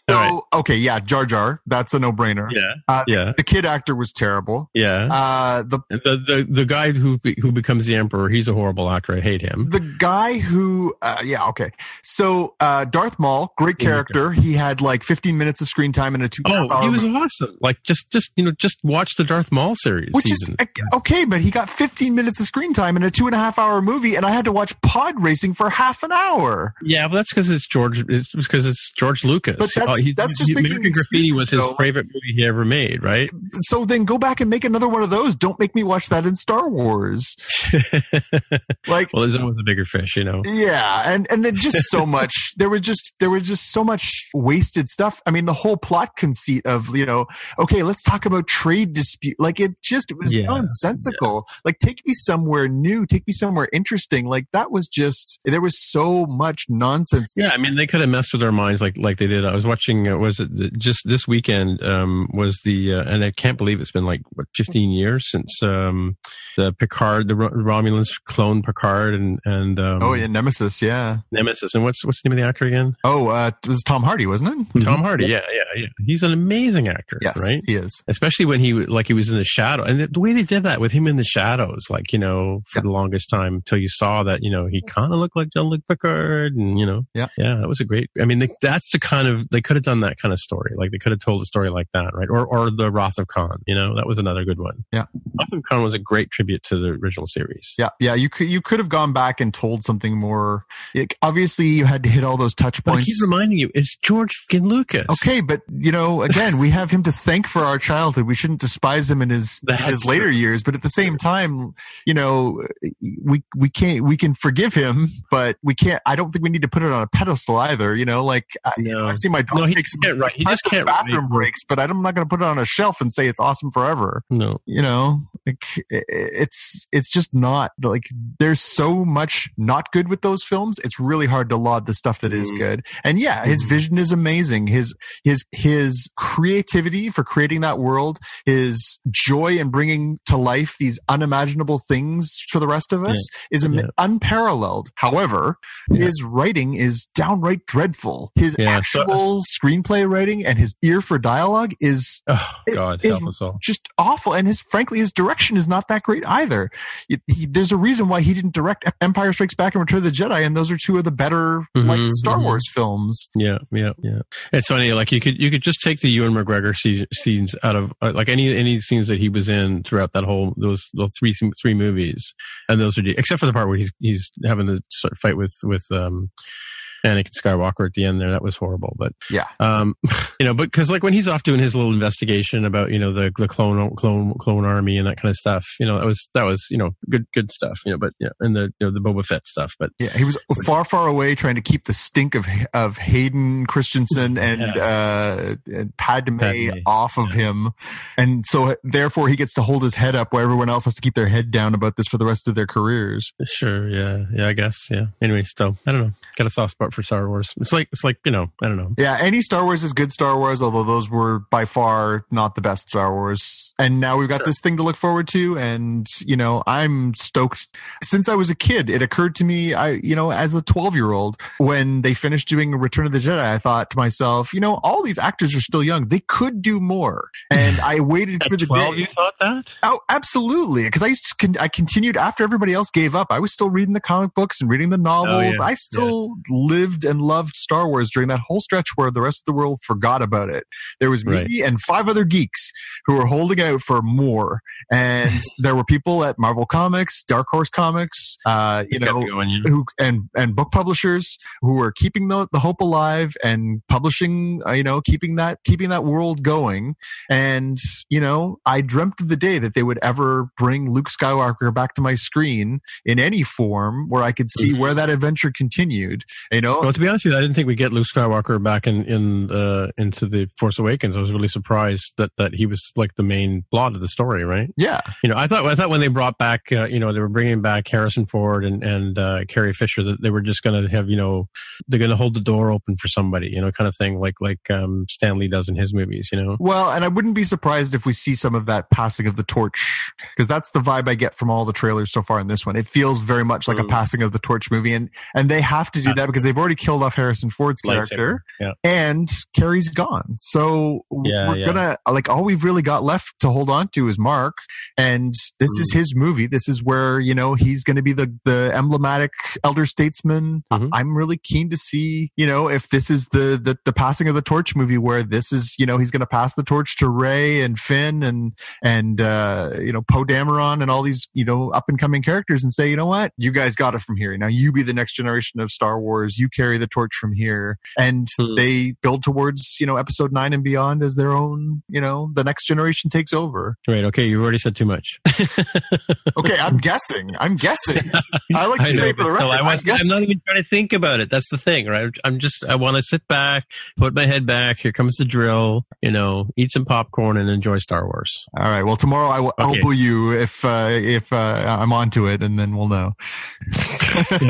So, right. okay, yeah, Jar Jar, that's a no brainer. yeah Uh, yeah The kid actor was terrible. yeah Uh, the the, the the guy who who becomes the emperor he's a horrible actor i hate him the guy who, uh, yeah, okay. So, uh, Darth Maul, great character. He had like 15 minutes of screen time in a two. oh he was awesome like just just you know just watch the darth maul series Which is okay, but he got 15 minutes of screen time in a two and a half hour movie, and I had to watch pod racing for half an hour. Yeah, but that's because it's George. It's because it's George Lucas. But that's- oh, he- that's just he- making Graffiti was his though. favorite movie he ever made, right? So then go back and make another one of those. Don't make me watch that in Star Wars. Like, well, there's always a bigger fish, you know. Yeah, and and then just so much. There was just there was just so much wasted stuff. I mean, the whole plot conceit of you know, okay, let's talk about trade dispute. Like it just it was Yeah, nonsensical. Like take me somewhere new, take me somewhere interesting. Like that was just there was so much nonsense. Yeah, I mean, they could have messed with our minds like like they did. I was watching. Uh, was it just this weekend? Um, was the uh, and I can't believe it's been like what 15 years since um, the Picard, the Romulans clone Picard and and um, Oh yeah, Nemesis. Yeah. Nemesis. And what's what's the name of the actor again? Oh, uh, it was Tom Hardy, wasn't it? Tom Hardy. Yeah, yeah, yeah. He's an amazing actor, Yes, right? he is. especially when he like he was in the shadow and the way they did that with him in the shadows like you know for Yeah. the longest time until you saw that you know he kind of looked like Jean-Luc Picard and you know Yeah. yeah that was a great I mean they, that's the kind of they could have done that kind of story like they could have told a story like that right or or the Wrath of Khan you know that was another good one Yeah. Wrath of Khan was a great tribute to the original series Yeah, yeah. You could you could have gone back and told something more. Like, obviously, you had to hit all those touch but I points. keep reminding you it's George Lucas Okay, but you know, again, we have him to thank for our childhood. We shouldn't despise him in his That's his later true. years, but at the same time, you know, we we can't we can forgive him, but we can't. I don't think we need to put it on a pedestal either. You know, like I, No. I've seen my dog no he take some can't right he just can't bathroom write. breaks, but I'm not going to put it on a shelf and say it's awesome forever. no You know, like it's it's just not like there's so much not good with those films. It's really hard to laud the stuff that is Mhm. good. And yeah, his Mhm. vision is amazing. His his his creativity for creating that world, his joy in bringing to life these unimaginable things for the rest of us is Yeah. unparalleled. However, Yeah. his writing is downright dreadful. His Yeah, so- actual screenplay writing and his ear for dialogue is Oh God, is- help us all. just awful. And his, frankly, his direction is not that great either. It- he- there's a reason why he didn't direct Empire Strikes Back and Return of the Jedi, and those are two of the better like Mhm, Star mhm. Wars films. Yeah, yeah, yeah. It's funny. Like you could you could just take the Ewan McGregor scenes out of uh, like any any scenes that he was in throughout that whole those those three three movies, and those are except for the part where he's he's having the fight with with um. Anakin Skywalker at the end there, that was horrible. But Yeah. um, you know, but because like when he's off doing his little investigation about you know the the clone clone clone army and that kind of stuff, you know, that was that was you know good good stuff. You know, but yeah, and the you know the Boba Fett stuff. But Yeah, he was far, far away trying to keep the stink of of Hayden Christensen and uh, and Padme, Padme, off of him, and so therefore he gets to hold his head up while everyone else has to keep their head down about this for the rest of their careers. Sure, yeah, yeah, I guess, yeah. Anyway, still, I don't know. Got a soft spot for Star Wars. It's like, it's like, you know, I don't know. Yeah, any Star Wars is good Star Wars, although those were by far not the best Star Wars. And now we've got Sure. this thing to look forward to, and you know, I'm stoked. Since I was a kid, it occurred to me, I you know, as a 12 year old, when they finished doing Return of the Jedi, I thought to myself, you know, all these actors are still young; they could do more. And I waited for the twelve, day. you thought that? Oh, absolutely. Because I used to, con- I continued after everybody else gave up. I was still reading the comic books and reading the oh, novels. yeah. I still lived and loved Star Wars during that whole stretch where the rest of the world forgot about it. There was me Right. and five other geeks who were holding out for more. And there were people at Marvel Comics, Dark Horse Comics, uh, you know, going, you know? who and and book publishers who were keeping the, the hope alive and publishing uh, you know keeping that keeping that world going and you know i dreamt of the day that they would ever bring luke skywalker back to my screen in any form where i could see Mhm. where that adventure continued you know Well, to be honest with you, I didn't think we'd get Luke Skywalker back in in uh, into the Force Awakens. I was really surprised that that he was like the main plot of the story, right? yeah You know, I thought I thought when they brought back, uh, you know, they were bringing back Harrison Ford and and uh, Carrie Fisher that they were just going to have, you know, they're going to hold the door open for somebody, you know, kind of thing, like like um, Stan Lee does in his movies, you know. Well, and I wouldn't be surprised if we see some of that passing of the torch because that's the vibe I get from all the trailers so far in this one. It feels very much like a Mm. passing of the torch movie, and and they have to do that because they've already killed off Harrison Ford's character, Yeah. and Carrie's gone. So Yeah, we're yeah. gonna like all we've really got left to hold on to is Mark, and this is Mm. his movie. This is where you know he's going to be the the emblematic elder statesman. Mhm. I'm really keen to see you know if this is the the, the passing of the torch movie where this is you know he's going to pass the torch to Rey and Finn and and uh, you know Poe Dameron and all these you know up and coming characters and say you know what you guys got it from here now you be the next generation of Star Wars you carry the torch from here and Hmm. they build towards you know Episode nine and beyond as their own you know the next generation takes over. Right. Okay. You already said too much. Okay, I'm guessing. I'm guessing. I like to I say know, for the but still, record. I I'm I'm not even trying to think about it. That's the thing, right? I'm just, I want to sit back, put my head back. Here comes the drill, you know, eat some popcorn and enjoy Star Wars. All right. Well, tomorrow I will Okay. elbow you if uh, if uh, I'm onto it, and then we'll know.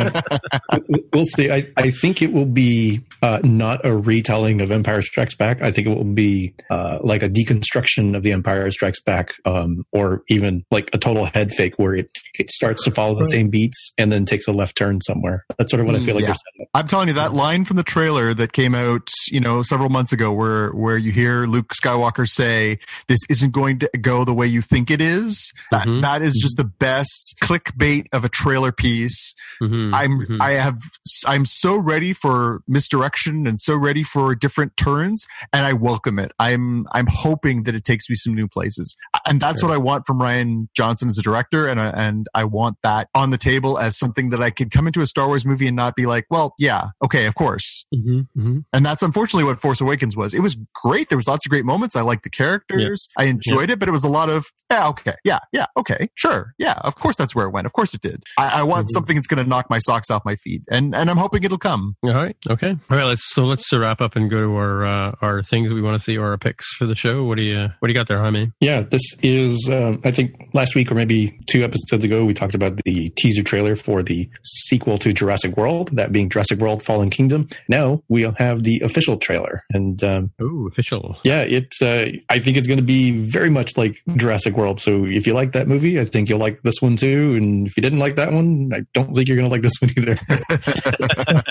we'll see. I, I think it will be uh, not a retelling of Empire Strikes Back. I think it will be uh, like a deconstruction of the Empire Strikes Back, um, or even like a total head fake where it, it starts to follow the same beats and then takes a left turn somewhere. That's sort of what I Mm, feel like yeah. they're setting up. I'm telling you that line from the trailer that came out, you know, several months ago, where where you hear Luke Skywalker say, "This isn't going to go the way you think it is." That, Mhm. that is just the best clickbait of a trailer piece. Mhm, I'm mhm. I have I'm so ready for misdirection and so ready for different turns and I welcome it. I'm I'm hoping that it takes me some new places. And that's Sure. what I want from Rian Johnson as a director and I, and I want that on the table as something that I could come into a Star Wars movie and not be like, well, yeah, okay, of course. Mhm, mhm. And that's unfortunately what Force Awakens was. It was great. There was lots of great moments. I liked the characters. I enjoyed it, but it was a lot of, yeah, okay, yeah, yeah, okay, sure, yeah, of course that's where it went. Of course it did. I, I want Mhm. something that's going to knock my socks off my feet, and and I'm hoping it'll come. All right. Okay. All right. Let's so let's wrap up and go to our uh, our things we want to see or our picks for the show. What do you what do you got there, Jaime? Yeah, this is um, I think last week or maybe two episodes ago we talked about the teaser trailer for the sequel to Jurassic World, that being Jurassic World: Fallen Kingdom. Now we'll have the official trailer, and um, oh, official. Yeah, it's. Uh, I think it's going to be very much like Jurassic World. So if you like that movie, I think you'll like this one too. And if you didn't like that one, I don't think you're going to like this one either.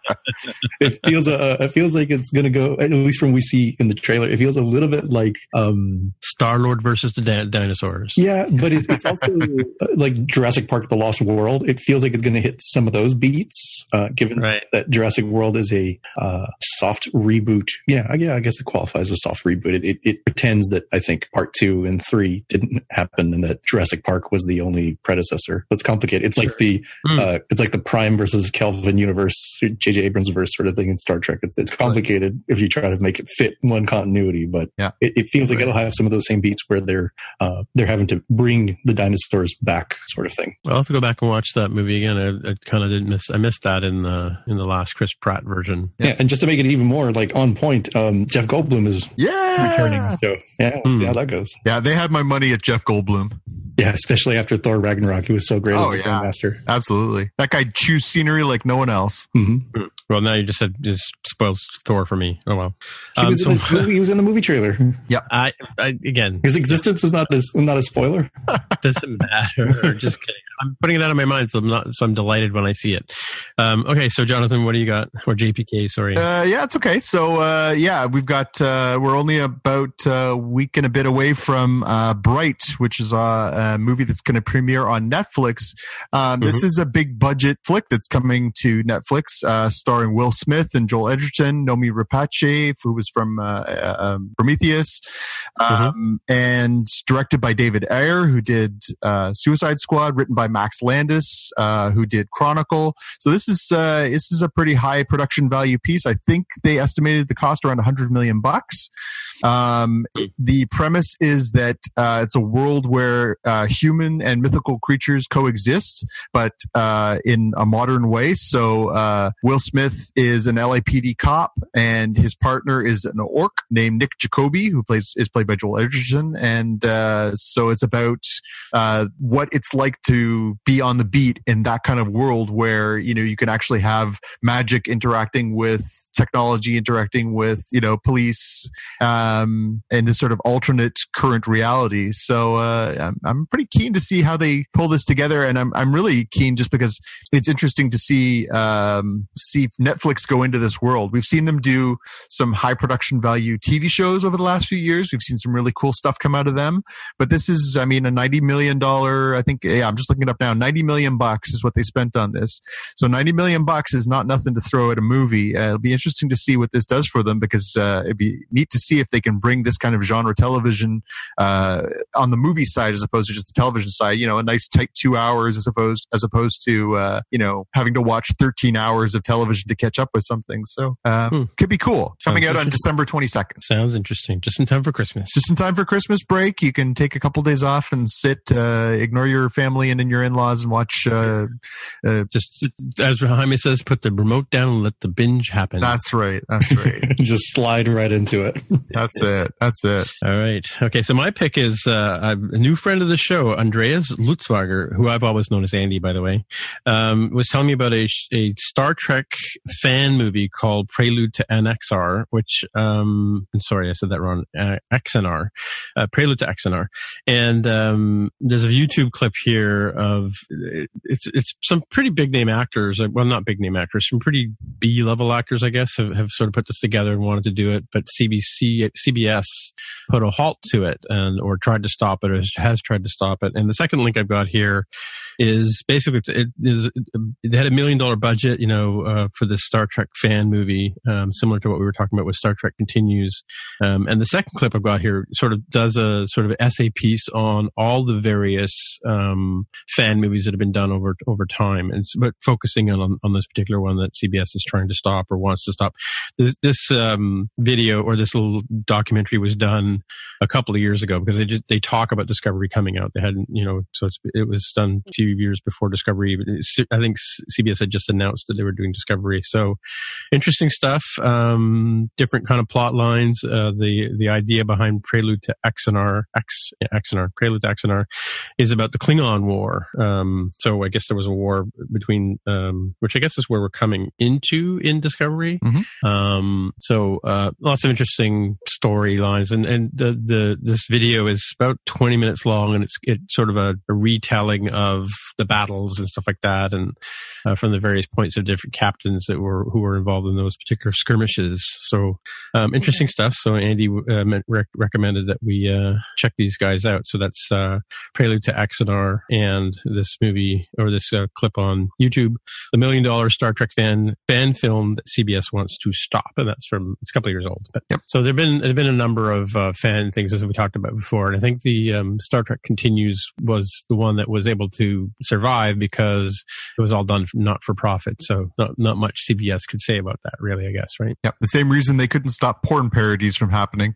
it feels uh, it feels like it's going to go at least from we see in the trailer. It feels a little bit like um, Star Lord versus the da- dinosaurs. Yeah, but it's, it's also uh, like Jurassic Park: The Lost World. It feels like it's going to hit some of those beats, uh, given right. that Jurassic World is a uh, soft reboot. Yeah, yeah, I guess it qualifies as a soft reboot. It, it, it pretends that I think Part Two and Three didn't happen, and that Jurassic Park was the only predecessor. It's complicated. It's like the mm. it's like the Prime versus Kelvin universe, J.J. Abrams verse sort of thing in Star Trek. It's it's complicated right. if you try to make it fit one continuity, but yeah. it, it feels like it'll have some of those same beats where they're uh, they're having to bring the dinosaurs back, sort of thing. I'll have to go back and watch that movie again. I, I kind of didn't miss. I missed that in the in the last Chris Pratt version. Yeah, yeah and just to make it even more like on point, um, Jeff Goldblum is yeah returning. So yeah, we'll mm. see hmm. how that goes. Yeah, they had my money at Jeff Goldblum. Yeah, especially after Thor Ragnarok, he was so great oh, as the yeah. Master. Absolutely, that guy chews scenery like no one else. Mm-hmm. Well, now you just said just spoils Thor for me. Oh well, um, he, was so, the, he, was in the movie trailer. Yeah, I, I again, his existence is not as not a spoiler. Doesn't matter. just kidding. I'm putting it out of my mind, so I'm not. So I'm delighted when I see it. Um, okay, so Jonathan, what do you got? Or JPK? Sorry. Uh, yeah, it's okay. So uh, yeah, we've got. Uh, we're only about a week and a bit away from uh, Bright, which is a, a movie that's going to premiere on Netflix. Um, this mm-hmm. is a big budget flick that's coming to Netflix, uh, starring Will Smith and Joel Edgerton, Noomi Rapace, who was from uh, um, Prometheus, mm-hmm. um, mm-hmm. and directed by David Ayer, who did Suicide Squad, written by Max Landis, uh, who did Chronicle. So this is uh, this is a pretty high production value piece. I think they estimated the cost around 100 million bucks. Um, the premise is that uh, it's a world where uh, human and mythical creatures coexist, but uh, in a modern way. So uh, Will Smith is an LAPD cop, and his partner is an orc named Nick Jakoby, who plays is played by Joel Edgerton, and so it's about what it's like to be on the beat in that kind of world where you know you can actually have magic interacting with technology interacting with you know police um, and this sort of alternate current reality. So uh, I'm, I'm pretty keen to see how they pull this together and I'm, I'm really keen just because it's interesting to see um, see Netflix go into this world. We've seen them do some high production value TV shows over the last few years. We've seen some really cool stuff come out of them. But this is I mean a 90 million dollar I think yeah I'm just looking at up now. 90 million bucks is what they spent on this. So 90 million bucks is not nothing to throw at a movie. Uh, it'll be interesting to see what this does for them because uh, it'd be neat to see if they can bring this kind of genre television uh, on the movie side as opposed to just the television side. You know, a nice tight two hours as opposed as opposed to uh, you know having to watch 13 hours of television to catch up with something. So uh, hmm. could be cool. Sounds Coming out on December 22nd. Sounds interesting. Just in time for Christmas. Just in time for Christmas break. You can take a couple days off and sit, uh, ignore your family and in your in-laws and watch. Uh, uh, Just as Jaime says, put the remote down and let the binge happen. That's right. That's right. Just slide right into it. that's it. That's it. All right. Okay. So my pick is uh, a new friend of the show, Andreas Lutzwager, who I've always known as Andy, by the way, um, was telling me about a, a Star Trek fan movie called Prelude to Axanar, which um, I'm sorry, I said that wrong. Uh, Axanar, uh, Prelude to Axanar, and um, there's a YouTube clip here of it's it's some pretty big name actors. Uh, well, not big name actors, some pretty B level actors, I guess, have, have sort of put this together and wanted to do it. But CBC CBS put a halt to it and or tried to stop it or has tried to stop it. And the second link I've got here is basically it is they had a million dollar budget, you know, uh, for this Star Trek fan movie, um, similar to what we were talking about with Star Trek Continues. Um, and the second clip I've got here sort of does a sort of essay piece on all the various um, fan movies that have been done over over time, and but focusing on on this particular one that CBS is trying to stop or wants to stop. This, this um, video or this little documentary was done a couple of years ago because they just, they talk about Discovery coming out. They hadn't, you know, so it was done a few years before Discovery. I think CBS had just announced that they were doing Discovery. So interesting stuff. Um, different kind of plot lines. Uh, the the idea behind Prelude to Axanar, X, yeah, Axanar, Prelude to Axanar, is about the Klingon War. Um, so I guess there was a war between, um, which I guess is where we're coming into in Discovery. Mm-hmm. Um, so uh, lots of interesting storylines, and and the the this video is about twenty minutes long, and it's it's sort of a, a retelling of the battles and stuff like that, and uh, from the various points of different captains that were who were involved in those particular skirmishes. So um, interesting stuff. So Andy uh, rec- recommended that we uh, check these guys out. So that's uh, Prelude to Axanar and this movie or this uh, clip on YouTube, the Million Dollar Star Trek fan fan film that CBS wants to stop, and that's from it's a couple of years old. But yep. so there've been there've been a number of uh, fan things as we talked about before, and I think the um, Star Trek Continues was the one that was able to survive because it was all done not for profit. So not not much CBS could say about that, really. I guess, right? Yeah, the same reason they couldn't stop porn parodies from happening.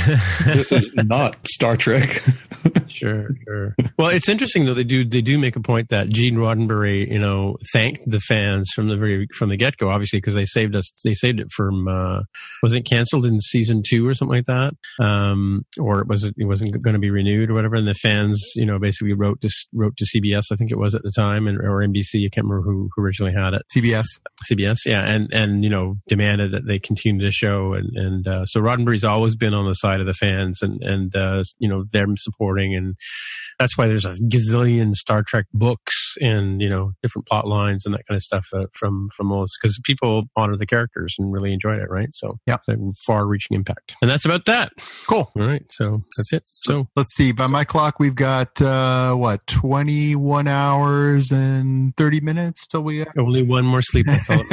this is not Star Trek. sure, sure. Well, it's interesting though. They do they do make a point that Gene Roddenberry, you know, thanked the fans from the very from the get go, obviously, because they saved us. They saved it from uh, was it canceled in season two or something like that, um, or it was it wasn't going to be renewed or whatever. And the fans, you know, basically wrote to wrote to CBS, I think it was at the time, and or NBC. I can't remember who, who originally had it. CBS. CBS, yeah, and and you know demanded that they continue the show, and and uh, so Roddenberry's always been on the side of the fans, and and uh, you know them supporting, and that's why there's a gazillion Star Trek books and you know different plot lines and that kind of stuff uh, from from those because people honor the characters and really enjoyed it, right? So yeah, far-reaching impact, and that's about that. Cool. All right, so that's it. So let's see. By my clock, we've got uh, what twenty-one hours and thirty minutes till we only one more sleep. That's all.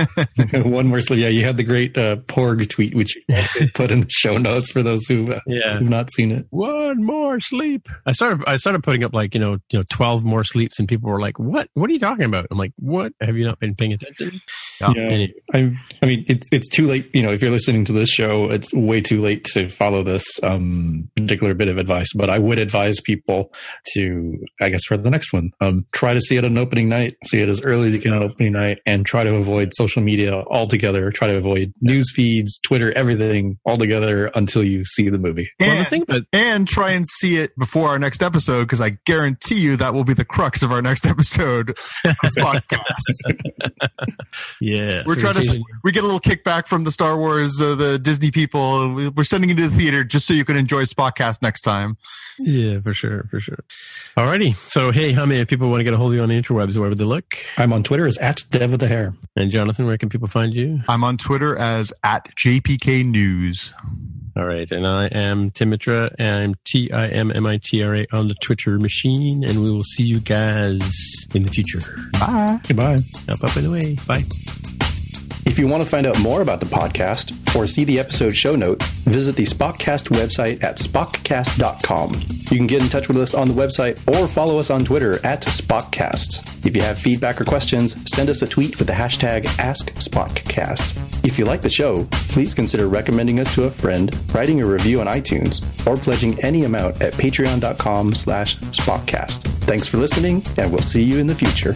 one more sleep. Yeah, you had the great uh, Porg tweet, which you also put in the show notes for those who uh, yeah. who've not seen it. One more sleep. I started. I started putting up like you know you know twelve more sleeps, and people were like, "What? What are you talking about?" I'm like, "What? Have you not been paying attention?" Yeah, anyway. I, I mean, it's it's too late. You know, if you're listening to this show, it's way too late to follow this um, particular bit of advice. But I would advise people to, I guess, for the next one, um, try to see it on opening night. See it as early as you can on opening night, and try to avoid social media altogether. Try to avoid news feeds, Twitter, everything altogether until you see the movie. And, well, the thing, but, and try and see it before our next episode because I guarantee you that will be the crux of our next episode podcast. yeah, we're so trying to. We get a little kickback from the Star Wars, uh, the Disney people. We're sending you to the theater just so you can enjoy Spockcast next time. Yeah, for sure, for sure. Alrighty. So, hey, how many people want to get a hold of you on the interwebs? Where would they look? I'm on Twitter as at Dev with the Hair. And Jonathan, where can people find you? I'm on Twitter as at JPK News. All right. And I am Timitra. I'm T I M M I T R A on the Twitter machine. And we will see you guys in the future. Bye. Goodbye. Up, up, and away. Bye. If you want to find out more about the podcast or see the episode show notes, visit the Spockcast website at spockcast.com. You can get in touch with us on the website or follow us on Twitter at Spockcast. If you have feedback or questions, send us a tweet with the hashtag AskSpockcast. If you like the show, please consider recommending us to a friend, writing a review on iTunes, or pledging any amount at patreon.com slash Spockcast. Thanks for listening, and we'll see you in the future.